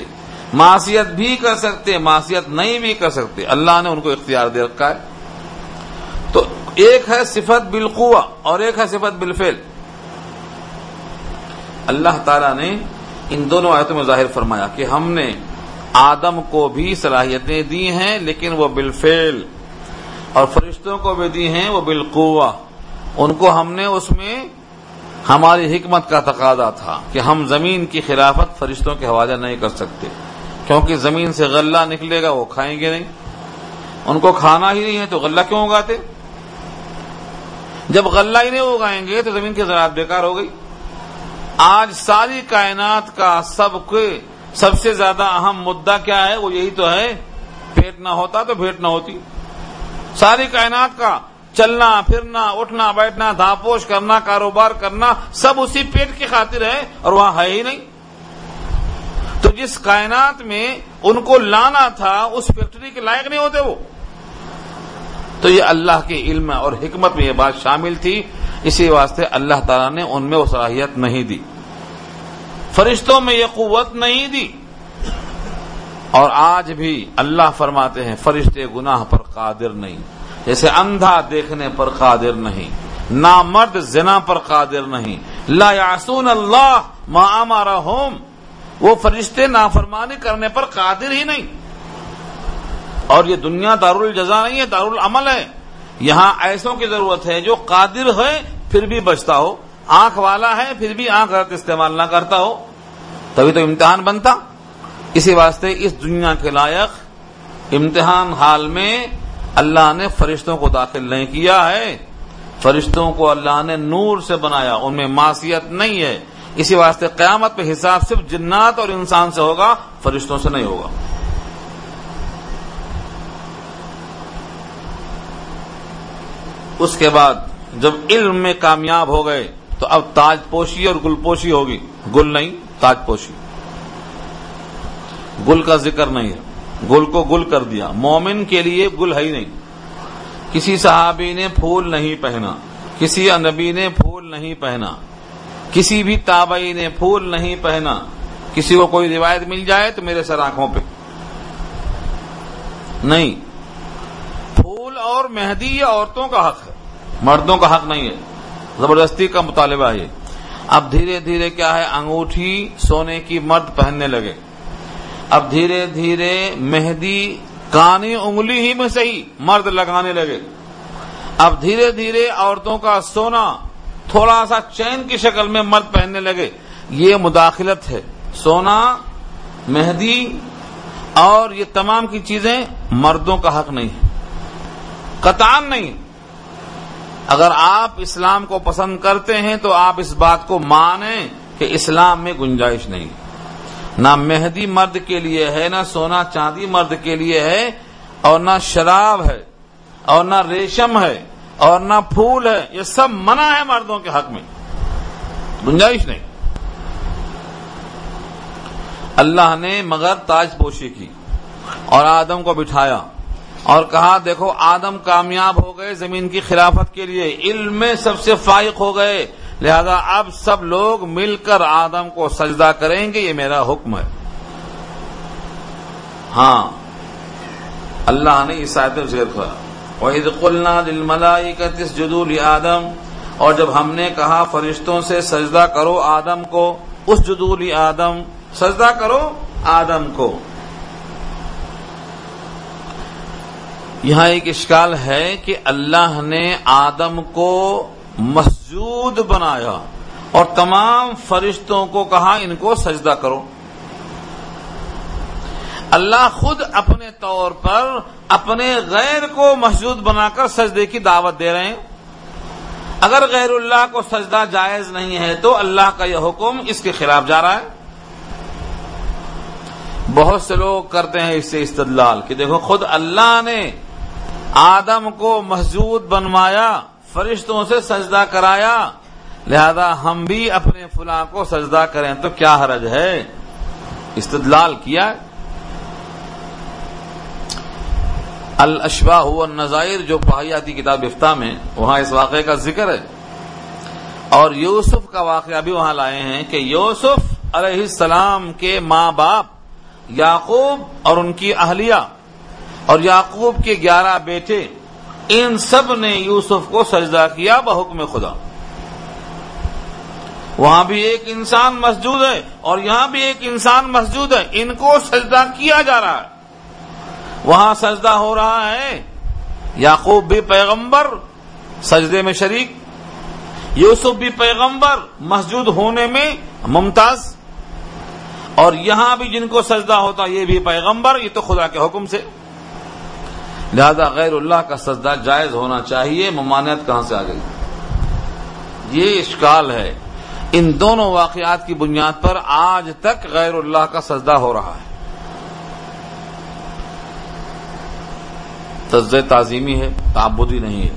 معاشیت بھی کر سکتے معاشیت نہیں بھی کر سکتے۔ اللہ نے ان کو اختیار دے رکھا ہے۔ تو ایک ہے صفت بالقوا اور ایک ہے صفت بالفعل۔ اللہ تعالی نے ان دونوں آیتوں میں ظاہر فرمایا کہ ہم نے آدم کو بھی صلاحیتیں دی ہیں لیکن وہ بالفعل، اور فرشتوں کو بھی دی ہیں وہ بالقوا ان کو ہم نے اس میں ہماری حکمت کا تقاضا تھا کہ ہم زمین کی خلافت فرشتوں کے حوالے نہیں کر سکتے، کیونکہ زمین سے غلہ نکلے گا، وہ کھائیں گے نہیں۔ ان کو کھانا ہی نہیں ہے تو غلہ کیوں اگاتے؟ جب غلہ ہی نہیں اگائیں گے تو زمین کی زراعت بیکار ہو گئی۔ آج ساری کائنات کا سب کے سب سے زیادہ اہم مدعا کیا ہے؟ وہ یہی تو ہے پیٹ نہ ہوتا تو بھیٹ نہ ہوتی۔ ساری کائنات کا چلنا، پھرنا، اٹھنا، بیٹھنا، دھاپوش کرنا، کاروبار کرنا سب اسی پیٹ کی خاطر ہے اور وہاں ہے ہی نہیں۔ تو جس کائنات میں ان کو لانا تھا، اس فیکٹری کے لائق نہیں ہوتے وہ۔ تو یہ اللہ کے علم اور حکمت میں یہ بات شامل تھی، اسی واسطے اللہ تعالیٰ نے ان میں وہ صلاحیت نہیں دی۔ فرشتوں میں یہ قوت نہیں دی۔ اور آج بھی اللہ فرماتے ہیں، فرشتے گناہ پر قادر نہیں۔ جیسے اندھا دیکھنے پر قادر نہیں، نامرد زنا پر قادر نہیں۔ لا یاسون اللہ ماں ہوم وہ فرشتے نافرمانی کرنے پر قادر ہی نہیں۔ اور یہ دنیا دار الجزا نہیں ہے دار العمل ہے۔ یہاں ایسوں کی ضرورت ہے جو قادر ہے، پھر بھی بچتا ہو۔ آنکھ والا ہے، پھر بھی آنکھ غلط استعمال نہ کرتا ہو۔ تبھی تو امتحان بنتا۔ اسی واسطے اس دنیا کے لائق امتحان حال میں اللہ نے فرشتوں کو داخل نہیں کیا ہے۔ فرشتوں کو اللہ نے نور سے بنایا، ان میں معصیت نہیں ہے۔ اسی واسطے قیامت پہ حساب صرف جنات اور انسان سے ہوگا، فرشتوں سے نہیں ہوگا۔ اس کے بعد جب علم میں کامیاب ہو گئے تو اب تاج پوشی اور گل پوشی ہوگی۔ گل نہیں، تاج پوشی۔ گل کا ذکر نہیں ہے۔ گل کو گل کر دیا۔ مومن کے لیے گل ہے ہی نہیں۔ کسی صحابی نے پھول نہیں پہنا۔ کسی نبی نے پھول نہیں پہنا۔ کسی بھی تابعی نے پھول نہیں پہنا۔ کسی کو کوئی روایت مل جائے تو میرے سر آنکھوں پہ۔ نہیں۔ اور مہدی یہ عورتوں کا حق ہے۔ مردوں کا حق نہیں ہے۔ زبردستی کا مطالبہ ہے اب دھیرے دھیرے کیا ہے؟ انگوٹھی سونے کی مرد پہننے لگے۔ اب دھیرے دھیرے مہدی کانی انگلی ہی میں صحیح مرد لگانے لگے۔ اب دھیرے دھیرے عورتوں کا سونا تھوڑا سا چین کی شکل میں مرد پہننے لگے۔ یہ مداخلت ہے۔ سونا، مہدی اور یہ تمام کی چیزیں مردوں کا حق نہیں ہے۔ قطان نہیں۔ اگر آپ اسلام کو پسند کرتے ہیں تو آپ اس بات کو مانیں کہ اسلام میں گنجائش نہیں۔ نہ مہدی مرد کے لیے ہے، نہ سونا چاندی مرد کے لیے ہے، اور نہ شراب ہے، اور نہ ریشم ہے، اور نہ پھول ہے، یہ سب منع ہے مردوں کے حق میں۔ گنجائش نہیں۔ اللہ نے مگر تاج پوشی کی اور آدم کو بٹھایا۔ اور کہا، دیکھو، آدم کامیاب ہو گئے زمین کی خلافت کے لیے، علم میں سب سے فائق ہو گئے۔ لہذا اب سب لوگ مل کر آدم کو سجدہ کریں گے، یہ میرا حکم ہے۔ ہاں۔ اللہ نے اس آیت میں ذکر کیا۔ وحید قلنا دل ملائی کا تس جدول آدم اور جب ہم نے کہا، فرشتوں سے سجدہ کرو آدم کو اس جدول آدم سجدہ کرو آدم کو۔ یہاں ایک اشکال ہے کہ اللہ نے آدم کو مسجود بنایا اور تمام فرشتوں کو کہا ان کو سجدہ کرو۔ اللہ خود اپنے طور پر اپنے غیر کو مسجود بنا کر سجدے کی دعوت دے رہے ہیں۔ اگر غیر اللہ کو سجدہ جائز نہیں ہے تو اللہ کا یہ حکم اس کے خلاف جا رہا ہے۔ بہت سے لوگ کرتے ہیں اس سے استدلال کہ دیکھو خود اللہ نے آدم کو مسجود بنوایا، فرشتوں سے سجدہ کرایا، لہذا ہم بھی اپنے فلاں کو سجدہ کریں تو کیا حرج ہے؟ استدلال کیا الشبا ہوا نظائر جو پاہیاتی کتاب افتہ میں، وہاں اس واقعے کا ذکر ہے۔ اور یوسف کا واقعہ بھی وہاں لائے ہیں کہ یوسف علیہ السلام کے ماں باپ یعقوب اور ان کی اہلیہ اور یعقوب کے گیارہ بیٹے، ان سب نے یوسف کو سجدہ کیا بحکم خدا۔ وہاں بھی ایک انسان مسجود ہے اور یہاں بھی ایک انسان مسجود ہے، ان کو سجدہ کیا جا رہا ہے۔ وہاں سجدہ ہو رہا ہے، یعقوب بھی پیغمبر، سجدے میں شریک، یوسف بھی پیغمبر، مسجود ہونے میں ممتاز۔ اور یہاں بھی جن کو سجدہ ہوتا، یہ بھی پیغمبر، یہ تو خدا کے حکم سے۔ لہذا غیر اللہ کا سجدہ جائز ہونا چاہیے، ممانعت کہاں سے آ گئی؟ یہ اشکال ہے۔ ان دونوں واقعات کی بنیاد پر آج تک غیر اللہ کا سجدہ ہو رہا ہے۔ سجد تعظیمی ہے تعبدی نہیں ہے۔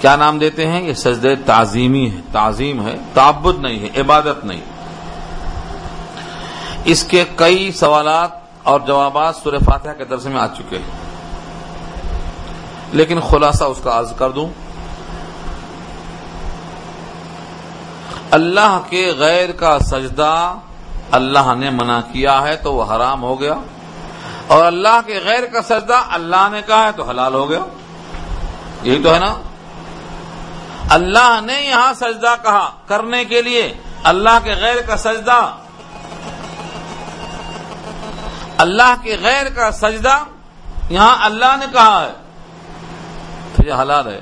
کیا نام دیتے ہیں؟ یہ سجد تعظیمی ہے، تعظیم ہے، تعبد نہیں ہے، عبادت نہیں۔ اس کے کئی سوالات اور جوابات سورہ فاتحہ کے درس میں آ چکے ہیں۔ لیکن خلاصہ اس کا عرض کر دوں۔ اللہ کے غیر کا سجدہ اللہ نے منع کیا ہے تو وہ حرام ہو گیا۔ اور اللہ کے غیر کا سجدہ اللہ نے کہا ہے تو حلال ہو گیا۔ یہی تو ہے نا۔ اللہ نے یہاں سجدہ کہا کرنے کے لیے۔ اللہ کے غیر کا سجدہ۔ اللہ کے غیر کا سجدہ یہاں اللہ نے کہا ہے۔ تو یہ حلال ہے۔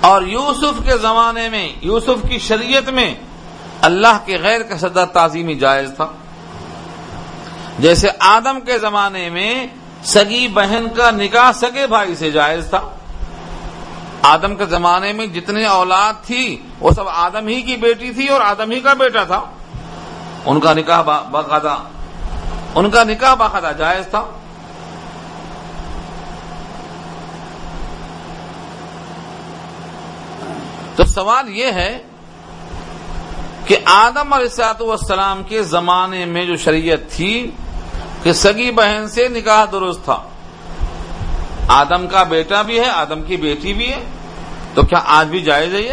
اور یوسف کے زمانے میں، یوسف کی شریعت میں اللہ کے غیر کا سجدہ تعظیمی جائز تھا۔ جیسے آدم کے زمانے میں سگی بہن کا نکاح سگے بھائی سے جائز تھا۔ آدم کے زمانے میں جتنے اولاد تھی، وہ سب آدم ہی کی بیٹی تھی اور آدم ہی کا بیٹا تھا۔ ان کا نکاح باقاعدہ ان کا نکاح باقاعدہ جائز تھا۔ تو سوال یہ ہے کہ آدم علیہ والسلام کے زمانے میں جو شریعت تھی، کہ سگی بہن سے نکاح درست تھا۔ آدم کا بیٹا بھی ہے، آدم کی بیٹی بھی ہے۔ تو کیا آج بھی جائز ہے یہ؟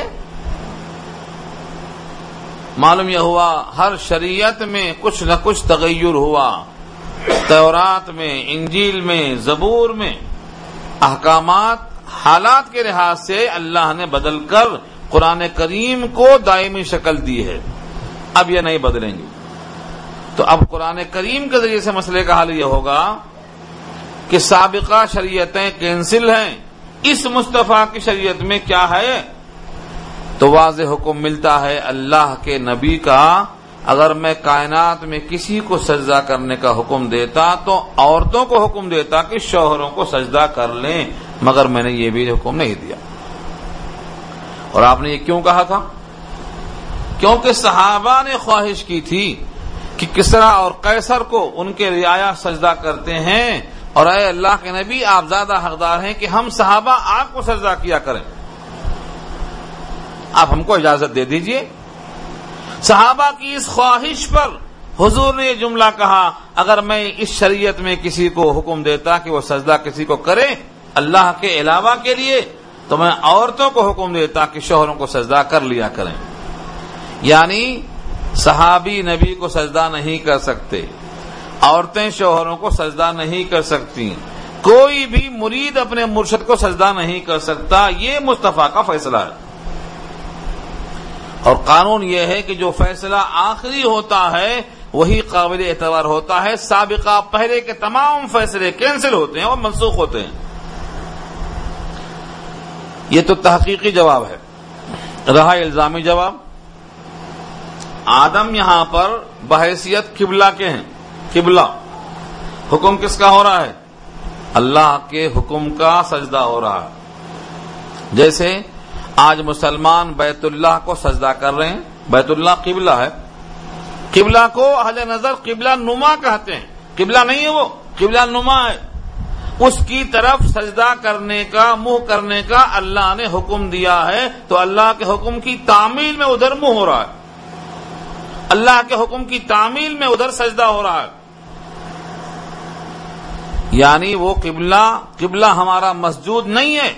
معلوم یہ ہوا، ہر شریعت میں کچھ نہ کچھ تغیر ہوا۔ تورات میں، انجیل میں، زبور میں۔ احکامات، حالات کے لحاظ سے اللہ نے بدل کر قرآن کریم کو دائمی شکل دی ہے۔ اب یہ نہیں بدلیں گے۔ تو اب قرآن کریم کے ذریعے سے مسئلے کا حل یہ ہوگا کہ سابقہ شریعتیں کینسل ہیں۔ اس مصطفیٰ کی شریعت میں کیا ہے؟ تو واضح حکم ملتا ہے اللہ کے نبی کا۔ اگر میں کائنات میں کسی کو سجدہ کرنے کا حکم دیتا تو عورتوں کو حکم دیتا کہ شوہروں کو سجدہ کر لیں، مگر میں نے یہ بھی حکم نہیں دیا۔ اور آپ نے یہ کیوں کہا تھا؟ کیونکہ صحابہ نے خواہش کی تھی کہ کسرا اور قیصر کو ان کے رعایا سجدہ کرتے ہیں اور اے اللہ کے نبی، آپ زیادہ حقدار ہیں کہ ہم صحابہ آپ کو سجدہ کیا کریں۔ آپ ہم کو اجازت دے دیجیے۔ صحابہ کی اس خواہش پر حضور نے یہ جملہ کہا، اگر میں اس شریعت میں کسی کو حکم دیتا کہ وہ سجدہ کسی کو کرے، اللہ کے علاوہ کے لیے تو میں عورتوں کو حکم دیتا کہ شوہروں کو سجدہ کر لیا کریں۔ یعنی صحابی نبی کو سجدہ نہیں کر سکتے۔ عورتیں شوہروں کو سجدہ نہیں کر سکتی کوئی بھی مرید اپنے مرشد کو سجدہ نہیں کر سکتا، یہ مصطفیٰ کا فیصلہ ہے۔ اور قانون یہ ہے کہ جو فیصلہ آخری ہوتا ہے، وہی قابل اعتبار ہوتا ہے۔ سابقہ پہلے کے تمام فیصلے کینسل ہوتے ہیں اور منسوخ ہوتے ہیں۔ یہ تو تحقیقی جواب ہے۔ رہا الزامی جواب۔ آدم یہاں پر بحیثیت قبلہ کے ہیں۔ قبلہ۔ حکم کس کا ہو رہا ہے؟ اللہ کے حکم کا سجدہ ہو رہا ہے۔ جیسے آج مسلمان بیت اللہ کو سجدہ کر رہے ہیں۔ بیت اللہ قبلہ ہے۔ قبلہ کو حل نظر قبلہ نما کہتے ہیں۔ قبلہ نہیں ہے وہ۔ قبلہ نما ہے۔ اس کی طرف سجدہ کرنے کا، منہ کرنے کا اللہ نے حکم دیا ہے۔ تو اللہ کے حکم کی تعمیل میں ادھر منہ ہو رہا ہے۔ اللہ کے حکم کی تعمیل میں ادھر سجدہ ہو رہا ہے۔ یعنی وہ قبلہ قبلہ ہمارا مسجود نہیں ہے۔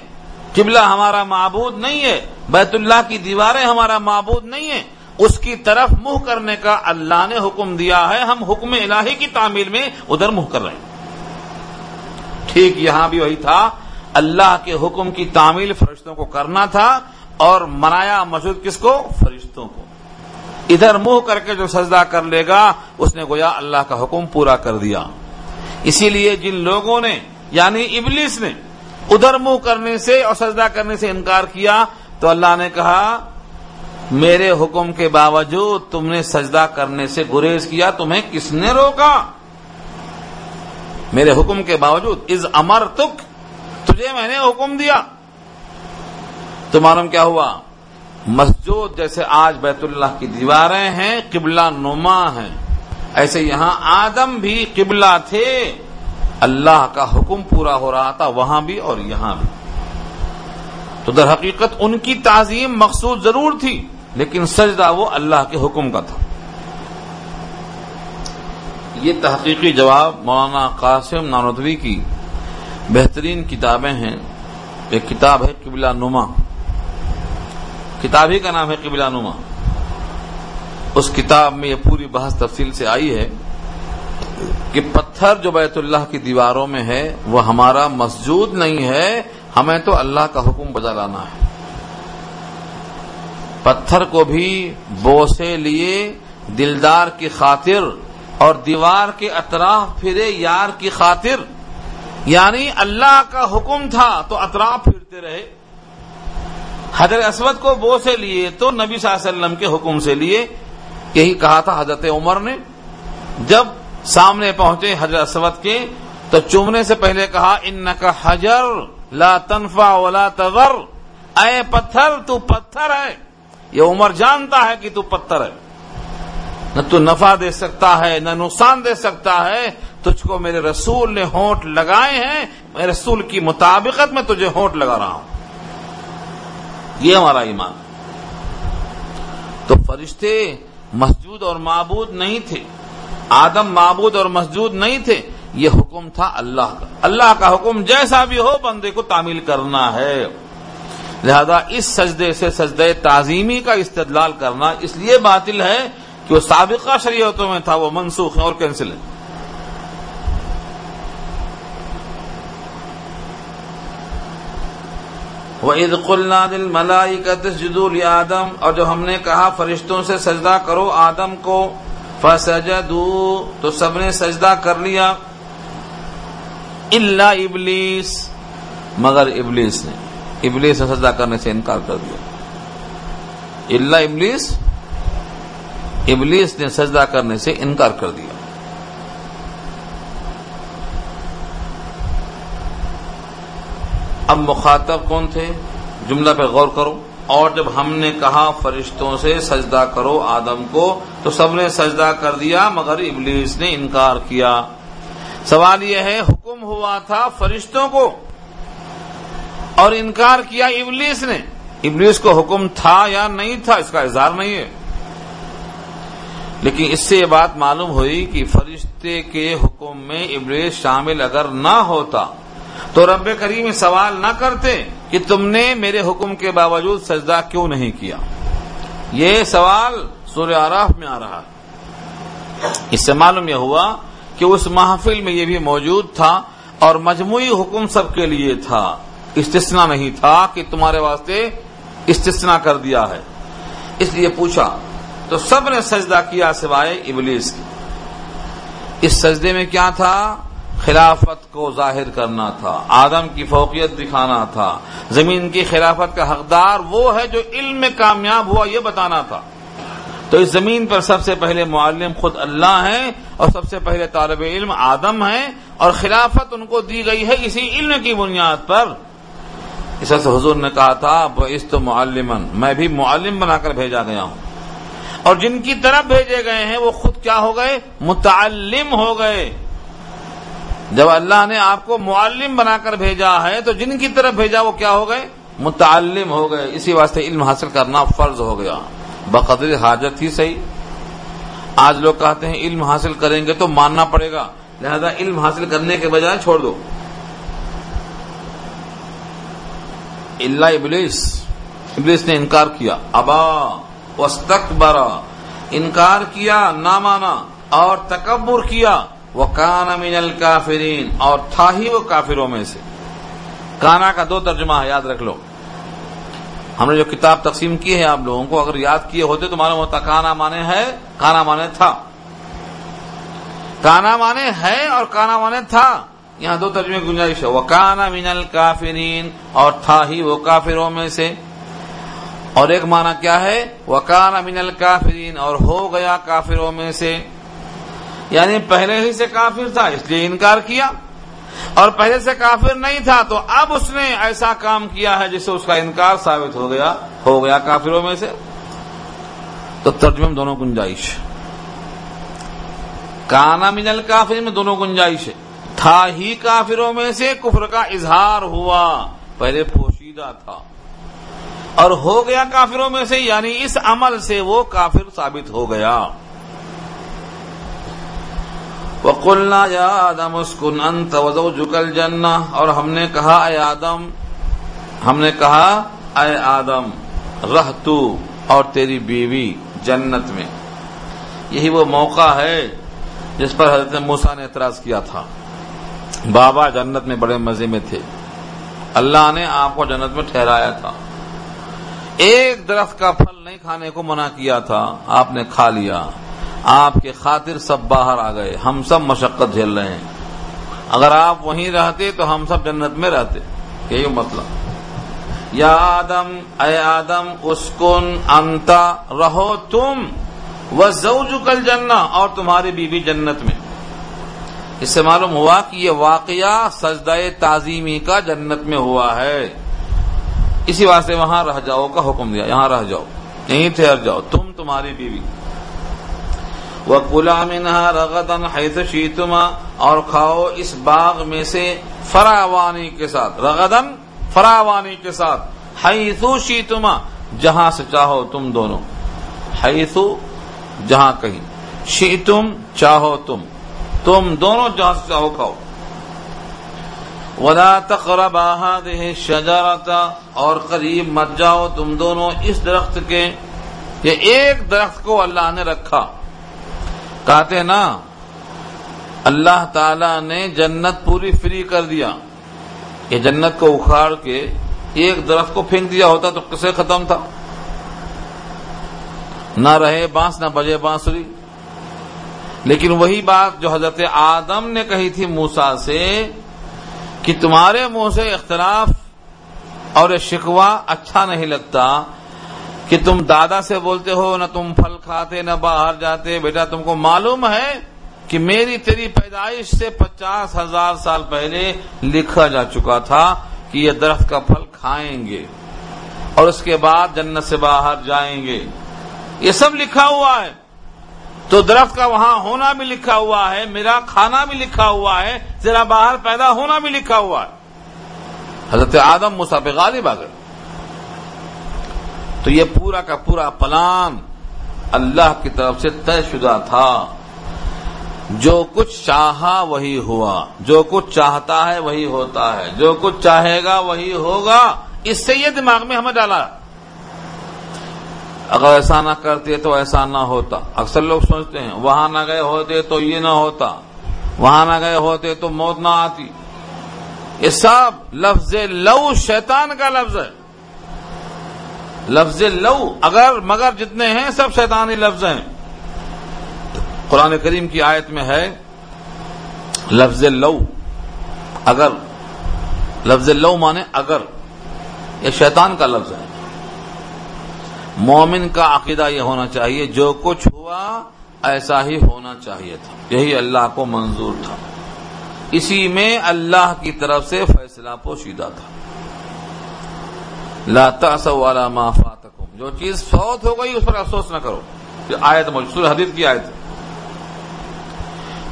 قبلہ ہمارا معبود نہیں ہے۔ بیت اللہ کی دیواریں ہمارا معبود نہیں ہے اس کی طرف منہ کرنے کا اللہ نے حکم دیا ہے۔ ہم حکم الہی کی تعمیل میں ادھر منہ کر رہے ہیں۔ ٹھیک یہاں بھی وہی تھا۔ اللہ کے حکم کی تعمیل فرشتوں کو کرنا تھا اور منایا مسجد کس کو؟ فرشتوں کو۔ ادھر منہ کر کے جو سجدہ کر لے گا، اس نے گویا اللہ کا حکم پورا کر دیا۔ اسی لیے جن لوگوں نے یعنی ابلیس نے، ادھر منہ کرنے سے اور سجدہ کرنے سے انکار کیا، تو اللہ نے کہا، میرے حکم کے باوجود تم نے سجدہ کرنے سے گریز کیا، تمہیں کس نے روکا؟ میرے حکم کے باوجود از امر تک تجھے میں نے حکم دیا۔ تو معلوم کیا ہوا؟ مسجد جیسے آج بیت اللہ کی دیواریں ہیں، قبلہ نما ہیں۔ ایسے یہاں آدم بھی قبلہ تھے۔ اللہ کا حکم پورا ہو رہا تھا، وہاں بھی اور یہاں بھی۔ تو در حقیقت ان کی تعظیم مقصود ضرور تھی، لیکن سجدہ وہ اللہ کے حکم کا تھا۔ یہ تحقیقی جواب مولانا قاسم نانودوی کی بہترین کتابیں ہیں۔ ایک کتاب ہے قبلہ نما۔ کتاب ہی کا نام ہے قبلہ نما۔ اس کتاب میں یہ پوری بحث تفصیل سے آئی ہے کہ پتھر جو بیت اللہ کی دیواروں میں ہے، وہ ہمارا مسجود نہیں ہے، ہمیں تو اللہ کا حکم بجا لانا ہے۔ پتھر کو بھی بوسے لیے دلدار کی خاطر اور دیوار کے اطراف پھرے یار کی خاطر۔ یعنی اللہ کا حکم تھا تو اطراف پھرتے رہے۔ حضرت اسود کو بو سے لیے تو نبی صلی اللہ علیہ وسلم کے حکم سے لیے۔ یہی کہا تھا حضرت عمر نے۔ جب سامنے پہنچے حضرت اسود کے تو چومنے سے پہلے کہا ان کا حجر لا تنفع ولا تذر اے پتھر، تو پتھر ہے۔ یہ عمر جانتا ہے کہ تو پتھر ہے۔ نہ تو نفع دے سکتا ہے، نہ نقصان دے سکتا ہے۔ تجھ کو میرے رسول نے ہونٹ لگائے ہیں، میں رسول کی مطابقت میں تجھے ہونٹ لگا رہا ہوں۔ یہ ہمارا ایمان۔ تو فرشتے مسجود اور معبود نہیں تھے۔ آدم معبود اور مسجود نہیں تھے۔ یہ حکم تھا اللہ کا۔ اللہ کا حکم جیسا بھی ہو، بندے کو تعمیل کرنا ہے۔ لہذا اس سجدے سے سجدے تعظیمی کا استدلال کرنا اس لیے باطل ہے کہ وہ سابقہ شریعتوں میں تھا وہ منسوخ ہے اور کینسل ہے وہ عید قلنادل ملائی کا تسجد آدم اور جو ہم نے کہا فرشتوں سے سجدہ کرو آدم کو فسجدو تو سب نے سجدہ کر لیا۔ اللہ ابلیس مگر ابلیس نے ابلیس نے سجدہ کرنے سے انکار کر دیا۔ اللہ ابلیس ابلیس نے سجدہ کرنے سے انکار کر دیا۔ اب مخاطب کون تھے؟ جملہ پہ غور کرو۔ اور جب ہم نے کہا فرشتوں سے سجدہ کرو آدم کو، تو سب نے سجدہ کر دیا، مگر ابلیس نے انکار کیا۔ سوال یہ ہے، حکم ہوا تھا فرشتوں کو؟ اور انکار کیا ابلیس نے؟ ابلیس کو حکم تھا یا نہیں تھا؟ اس کا اظہار نہیں ہے۔ لیکن اس سے یہ بات معلوم ہوئی کہ فرشتے کے حکم میں ابلیس شامل اگر نہ ہوتا تو رب کریم سوال نہ کرتے کہ تم نے میرے حکم کے باوجود سجدہ کیوں نہیں کیا۔ یہ سوال سورہ آراف میں آ رہا ہے۔ اس سے معلوم یہ ہوا کہ اس محفل میں یہ بھی موجود تھا اور مجموعی حکم سب کے لیے تھا۔ استثنا نہیں تھا کہ تمہارے واسطے استثنا کر دیا ہے۔ اس لیے پوچھا تو سب نے سجدہ کیا سوائے ابلیس کی۔ اس سجدے میں کیا تھا؟ خلافت کو ظاہر کرنا تھا، آدم کی فوقیت دکھانا تھا۔ زمین کی خلافت کا حقدار وہ ہے جو علم میں کامیاب ہوا، یہ بتانا تھا۔ تو اس زمین پر سب سے پہلے معلم خود اللہ ہیں اور سب سے پہلے طالب علم آدم ہیں اور خلافت ان کو دی گئی ہے اسی علم کی بنیاد پر۔ اس حضور نے کہا تھا اس تو معلمن میں بھی معلم بنا کر بھیجا گیا ہوں۔ اور جن کی طرف بھیجے گئے ہیں وہ خود کیا ہو گئے؟ متعلم ہو گئے۔ جب اللہ نے آپ کو معلم بنا کر بھیجا ہے تو جن کی طرف بھیجا وہ کیا ہو گئے؟ متعلم ہو گئے۔ اسی واسطے علم حاصل کرنا فرض ہو گیا۔ بقدر حاجت ہی صحیح۔ آج لوگ کہتے ہیں علم حاصل کریں گے تو ماننا پڑے گا۔ لہذا علم حاصل کرنے کے بجائے چھوڑ دو۔ اللہ ابلیس۔ ابلیس نے انکار کیا۔ ابا۔ وسطبرا انکار کیا، نہ مانا، اور تکبر کیا وہ کان امین الکافرین، اور تھا ہی وہ کافروں میں سے۔ کانا کا دو ترجمہ ہے، یاد رکھ لو۔ ہم نے جو کتاب تقسیم کی ہے، آپ لوگوں کو اگر یاد کیے ہوتے تو معلوم ہوتا، کانا مانے ہے، کانا مانے تھا۔ کانا مانے ہے اور کانا مانے تھا۔ یہاں دو ترجمے گنجائش ہے۔ وہ کانا مین الکافرین، اور تھا ہی وہ کافروں میں سے۔ اور ایک معنی کیا ہے؟ وہ کانا مین الکافرین اور ہو گیا کافروں میں سے۔ یعنی پہلے ہی سے کافر تھا، اس لیے انکار کیا۔ اور پہلے سے کافر نہیں تھا، تو اب اس نے ایسا کام کیا ہے جس سے اس کا انکار ثابت ہو گیا ہو گیا کافروں میں سے۔ تو ترجمے میں دونوں گنجائش۔ کانا من الکافر میں دونوں گنجائش۔ ہے تھا ہی کافروں میں سے، کفر کا اظہار ہوا۔ پہلے پوشیدہ تھا۔ اور ہو گیا کافروں میں سے یعنی اس عمل سے وہ کافر ثابت ہو گیا۔ وقلنا یا آدم اسکن انت وزوجک الجنہ، اور ہم نے کہا، اے آدم، ہم نے کہا، اے آدم، رہ تو اور تیری بیوی جنت میں۔ یہی وہ موقع ہے جس پر حضرت موسا نے اعتراض کیا تھا۔ بابا جنت میں بڑے مزے میں تھے۔ اللہ نے آپ کو جنت میں ٹھہرایا تھا۔ ایک درخت کا پھل نہیں کھانے کو منع کیا تھا، آپ نے کھا لیا۔ آپ کے خاطر سب باہر آ گئے، ہم سب مشقت جھیل رہے ہیں۔ اگر آپ وہیں رہتے تو ہم سب جنت میں رہتے۔ یہی مطلب۔ یا آدم، اے آدم، اسکن انتا رہو تم وہ کل جنا اور تمہاری بیوی جنت میں۔ اس سے معلوم ہوا کہ یہ واقعہ سجدہ تعظیمی کا جنت میں ہوا ہے۔ اسی واسطے وہاں رہ جاؤ کا حکم دیا، یہاں رہ جاؤ۔ یہیں ٹھہر جاؤ۔ تم تمہاری بیوی۔ وہ کلا منہا رغدن حیث شیتما اور کھاؤ اس باغ میں سے فراوانی کے ساتھ رغدن فراوانی کے ساتھ۔ حیثو شیتما جہاں سے چاہو تم دونوں۔ حیثو جہاں کہیں۔ شیتم چاہو تم۔ تم دونوں جہاں سے چاہو کھاؤ۔ ولا تقرب هذه الشجره اور قریب مت جاؤ تم دونوں اس درخت کے یہ ایک درخت کو اللہ نے رکھا۔ کہتے نا، اللہ تعالی نے جنت پوری فری کر دیا۔ یہ جنت کو اکھاڑ کے ایک درخت کو پھینک دیا ہوتا تو کسے ختم تھا۔ نہ رہے بانس، نہ بجے بانسری۔ لیکن وہی بات جو حضرت آدم نے کہی تھی موسا سے کہ تمہارے منہ سے اختلاف اور شکوا اچھا نہیں لگتا کہ تم دادا سے بولتے ہو، نہ تم پھل کھاتے، نہ باہر جاتے۔ بیٹا، تم کو معلوم ہے کہ میری تیری پیدائش سے پچاس ہزار سال پہلے لکھا جا چکا تھا کہ یہ درخت کا پھل کھائیں گے اور اس کے بعد جنت سے باہر جائیں گے۔ یہ سب لکھا ہوا ہے۔ تو درخت کا وہاں ہونا بھی لکھا ہوا ہے، میرا کھانا بھی لکھا ہوا ہے، ذرا باہر پیدا ہونا بھی لکھا ہوا ہے۔ حضرت آدم مسافر غالب آ گئے۔ تو یہ پورا کا پورا پلان اللہ کی طرف سے طے شدہ تھا۔ جو کچھ چاہا وہی ہوا، جو کچھ چاہتا ہے وہی ہوتا ہے، جو کچھ چاہے گا وہی ہوگا۔ اس سے یہ دماغ میں ہمیں ڈالا۔ اگر ایسا نہ کرتے تو ایسا نہ ہوتا۔ اکثر لوگ سوچتے ہیں، وہاں نہ گئے ہوتے تو یہ نہ ہوتا۔ وہاں نہ گئے ہوتے تو موت نہ آتی۔ یہ سب لفظ لو شیطان کا لفظ ہے۔ لفظ لو، اگر مگر جتنے ہیں سب شیطانی لفظ ہیں۔ قرآن کریم کی آیت میں ہے، لفظ لو۔ اگر، لفظ لو مانے اگر، یہ شیطان کا لفظ ہے۔ مومن کا عقیدہ یہ ہونا چاہیے، جو کچھ ہوا ایسا ہی ہونا چاہیے تھا۔ یہی اللہ کو منظور تھا۔ اسی میں اللہ کی طرف سے فیصلہ پوشیدہ تھا۔ لا والا ما فاتکم جو چیز فوت ہو گئی اس پر افسوس نہ کرو۔ یہ آیت موجود حدیث کی آیت۔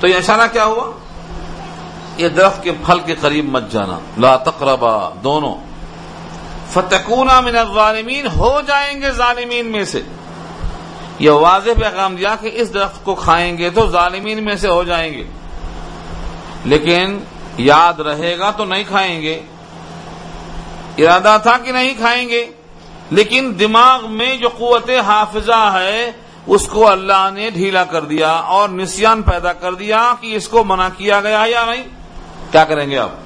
تو یہ اشارہ کیا ہوا؟ یہ درخت کے پھل کے قریب مت جانا۔ لا تقربا۔ دونوں۔ فتکونا من الظالمین، ہو جائیں گے ظالمین میں سے۔ یہ واضح پیغام دیا کہ اس درخت کو کھائیں گے تو ظالمین میں سے ہو جائیں گے۔ لیکن یاد رہے گا تو نہیں کھائیں گے۔ ارادہ تھا کہ نہیں کھائیں گے، لیکن دماغ میں جو قوت حافظہ ہے، اس کو اللہ نے ڈھیلا کر دیا اور نسیان پیدا کر دیا کہ اس کو منع کیا گیا یا نہیں۔ کیا کریں گے آپ؟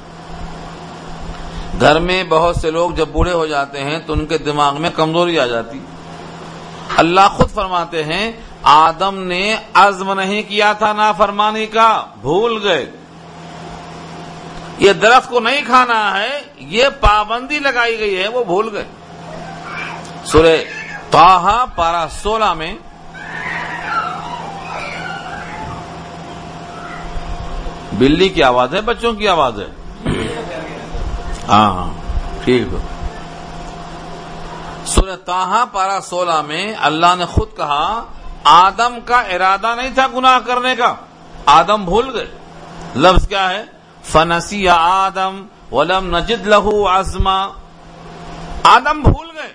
گھر میں بہت سے لوگ جب بوڑھے ہو جاتے ہیں تو ان کے دماغ میں کمزوری آ جاتی۔ اللہ خود فرماتے ہیں، آدم نے عزم نہیں کیا تھا نا فرمانی کا، بھول گئے۔ یہ درخت کو نہیں کھانا ہے، یہ پابندی لگائی گئی ہے، وہ بھول گئے۔ سورہ تاہا پارا سولہ میں، بلی کی آواز ہے، بچوں کی آواز ہے۔ ہاں ہاں ٹھیک۔ سورہ تاہا پارا سولہ میں اللہ نے خود کہا، آدم کا ارادہ نہیں تھا گناہ کرنے کا۔ آدم بھول گئے۔ لفظ کیا ہے؟ فنسی آدم ولم نجد لہو آزما آدم بھول گئے۔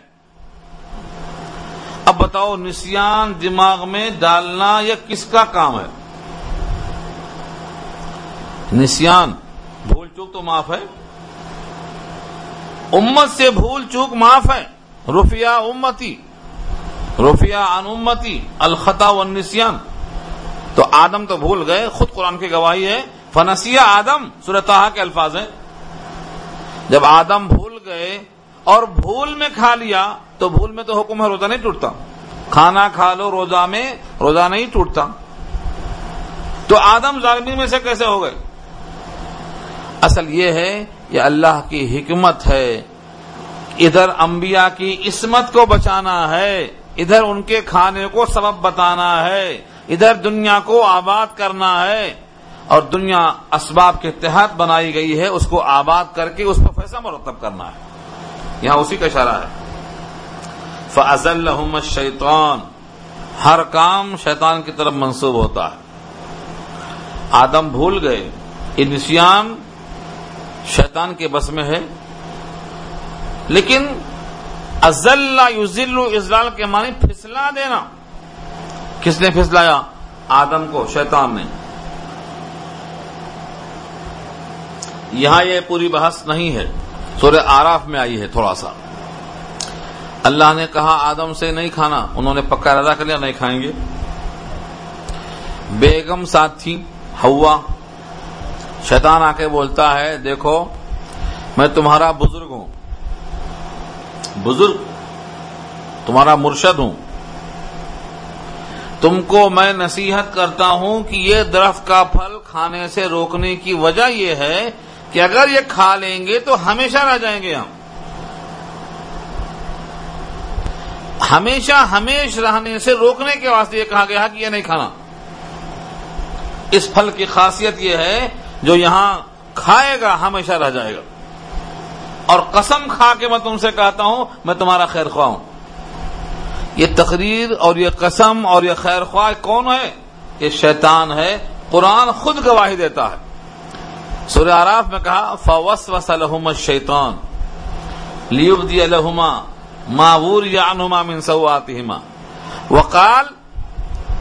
اب بتاؤ، نسیان دماغ میں ڈالنا یہ کس کا کام ہے؟ نسیان، بھول چوک تو معاف ہے۔ امت سے بھول چوک معاف ہے۔ رفیہ امتی رفیہ ان امتی، الخطا و نسیان تو آدم تو بھول گئے، خود قرآن کی گواہی ہے۔ فنسیہ آدم سورتہ کے الفاظ ہیں۔ جب آدم بھول گئے اور بھول میں کھا لیا، تو بھول میں تو حکم ہے روزہ نہیں ٹوٹتا۔ کھانا کھا لو، روزہ میں روزہ نہیں ٹوٹتا۔ تو آدم ظالمی میں سے کیسے ہو گئے؟ اصل یہ ہے یہ اللہ کی حکمت ہے۔ ادھر انبیاء کی عصمت کو بچانا ہے۔ ادھر ان کے کھانے کو سبب بتانا ہے۔ ادھر دنیا کو آباد کرنا ہے۔ اور دنیا اسباب کے تحت بنائی گئی ہے، اس کو آباد کر کے اس پر فیصلہ مرتب کرنا ہے۔ یہاں اسی کا اشارہ ہے۔ فضل شیطان ہر کام شیطان کی طرف منسوب ہوتا ہے۔ آدم بھول گئے۔ یہ نسیان شیطان کے بس میں ہے۔ لیکن ازل یوزل ازلال کے معنی پھسلا دینا۔ کس نے پھسلایا؟ آدم کو، شیطان نے۔ یہاں یہ پوری بحث نہیں ہے۔ سورہ آراف میں آئی ہے تھوڑا سا۔ اللہ نے کہا آدم سے نہیں کھانا۔ انہوں نے پکا ارادہ کر لیا نہیں کھائیں گے۔ بیگم ساتھ تھی ہوا شیطان آ کے بولتا ہے، دیکھو، میں تمہارا بزرگ ہوں۔ بزرگ، تمہارا مرشد ہوں۔ تم کو میں نصیحت کرتا ہوں کہ یہ درخت کا پھل کھانے سے روکنے کی وجہ یہ ہے کہ اگر یہ کھا لیں گے تو ہمیشہ رہ جائیں گے ہم۔ ہمیشہ ہمیش رہنے سے روکنے کے واسطے یہ کہا گیا کہ یہ نہیں کھانا۔ اس پھل کی خاصیت یہ ہے جو یہاں کھائے گا ہمیشہ رہ جائے گا۔ اور قسم کھا کے میں تم سے کہتا ہوں، میں تمہارا خیر خواہ ہوں۔ یہ تقریر اور یہ قسم اور یہ خیر خواہ کون ہے؟ یہ شیطان ہے۔ قرآن خود گواہی دیتا ہے۔ سورہ آراف میں کہا فوس وس الحم شیطان لیبدی الحما معور یا انہما من سواتہما وقال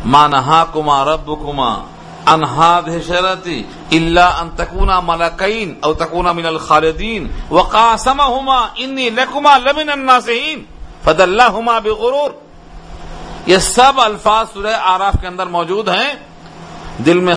ما نہاکما ربکما ان هذه شرطي اللہ ان تکونا ملکین او تکونا من الخالدین وقاسمهما انی لکما لمن الناسین فدلہما بغرور یہ سب الفاظ سورہ آراف کے اندر موجود ہیں دل میں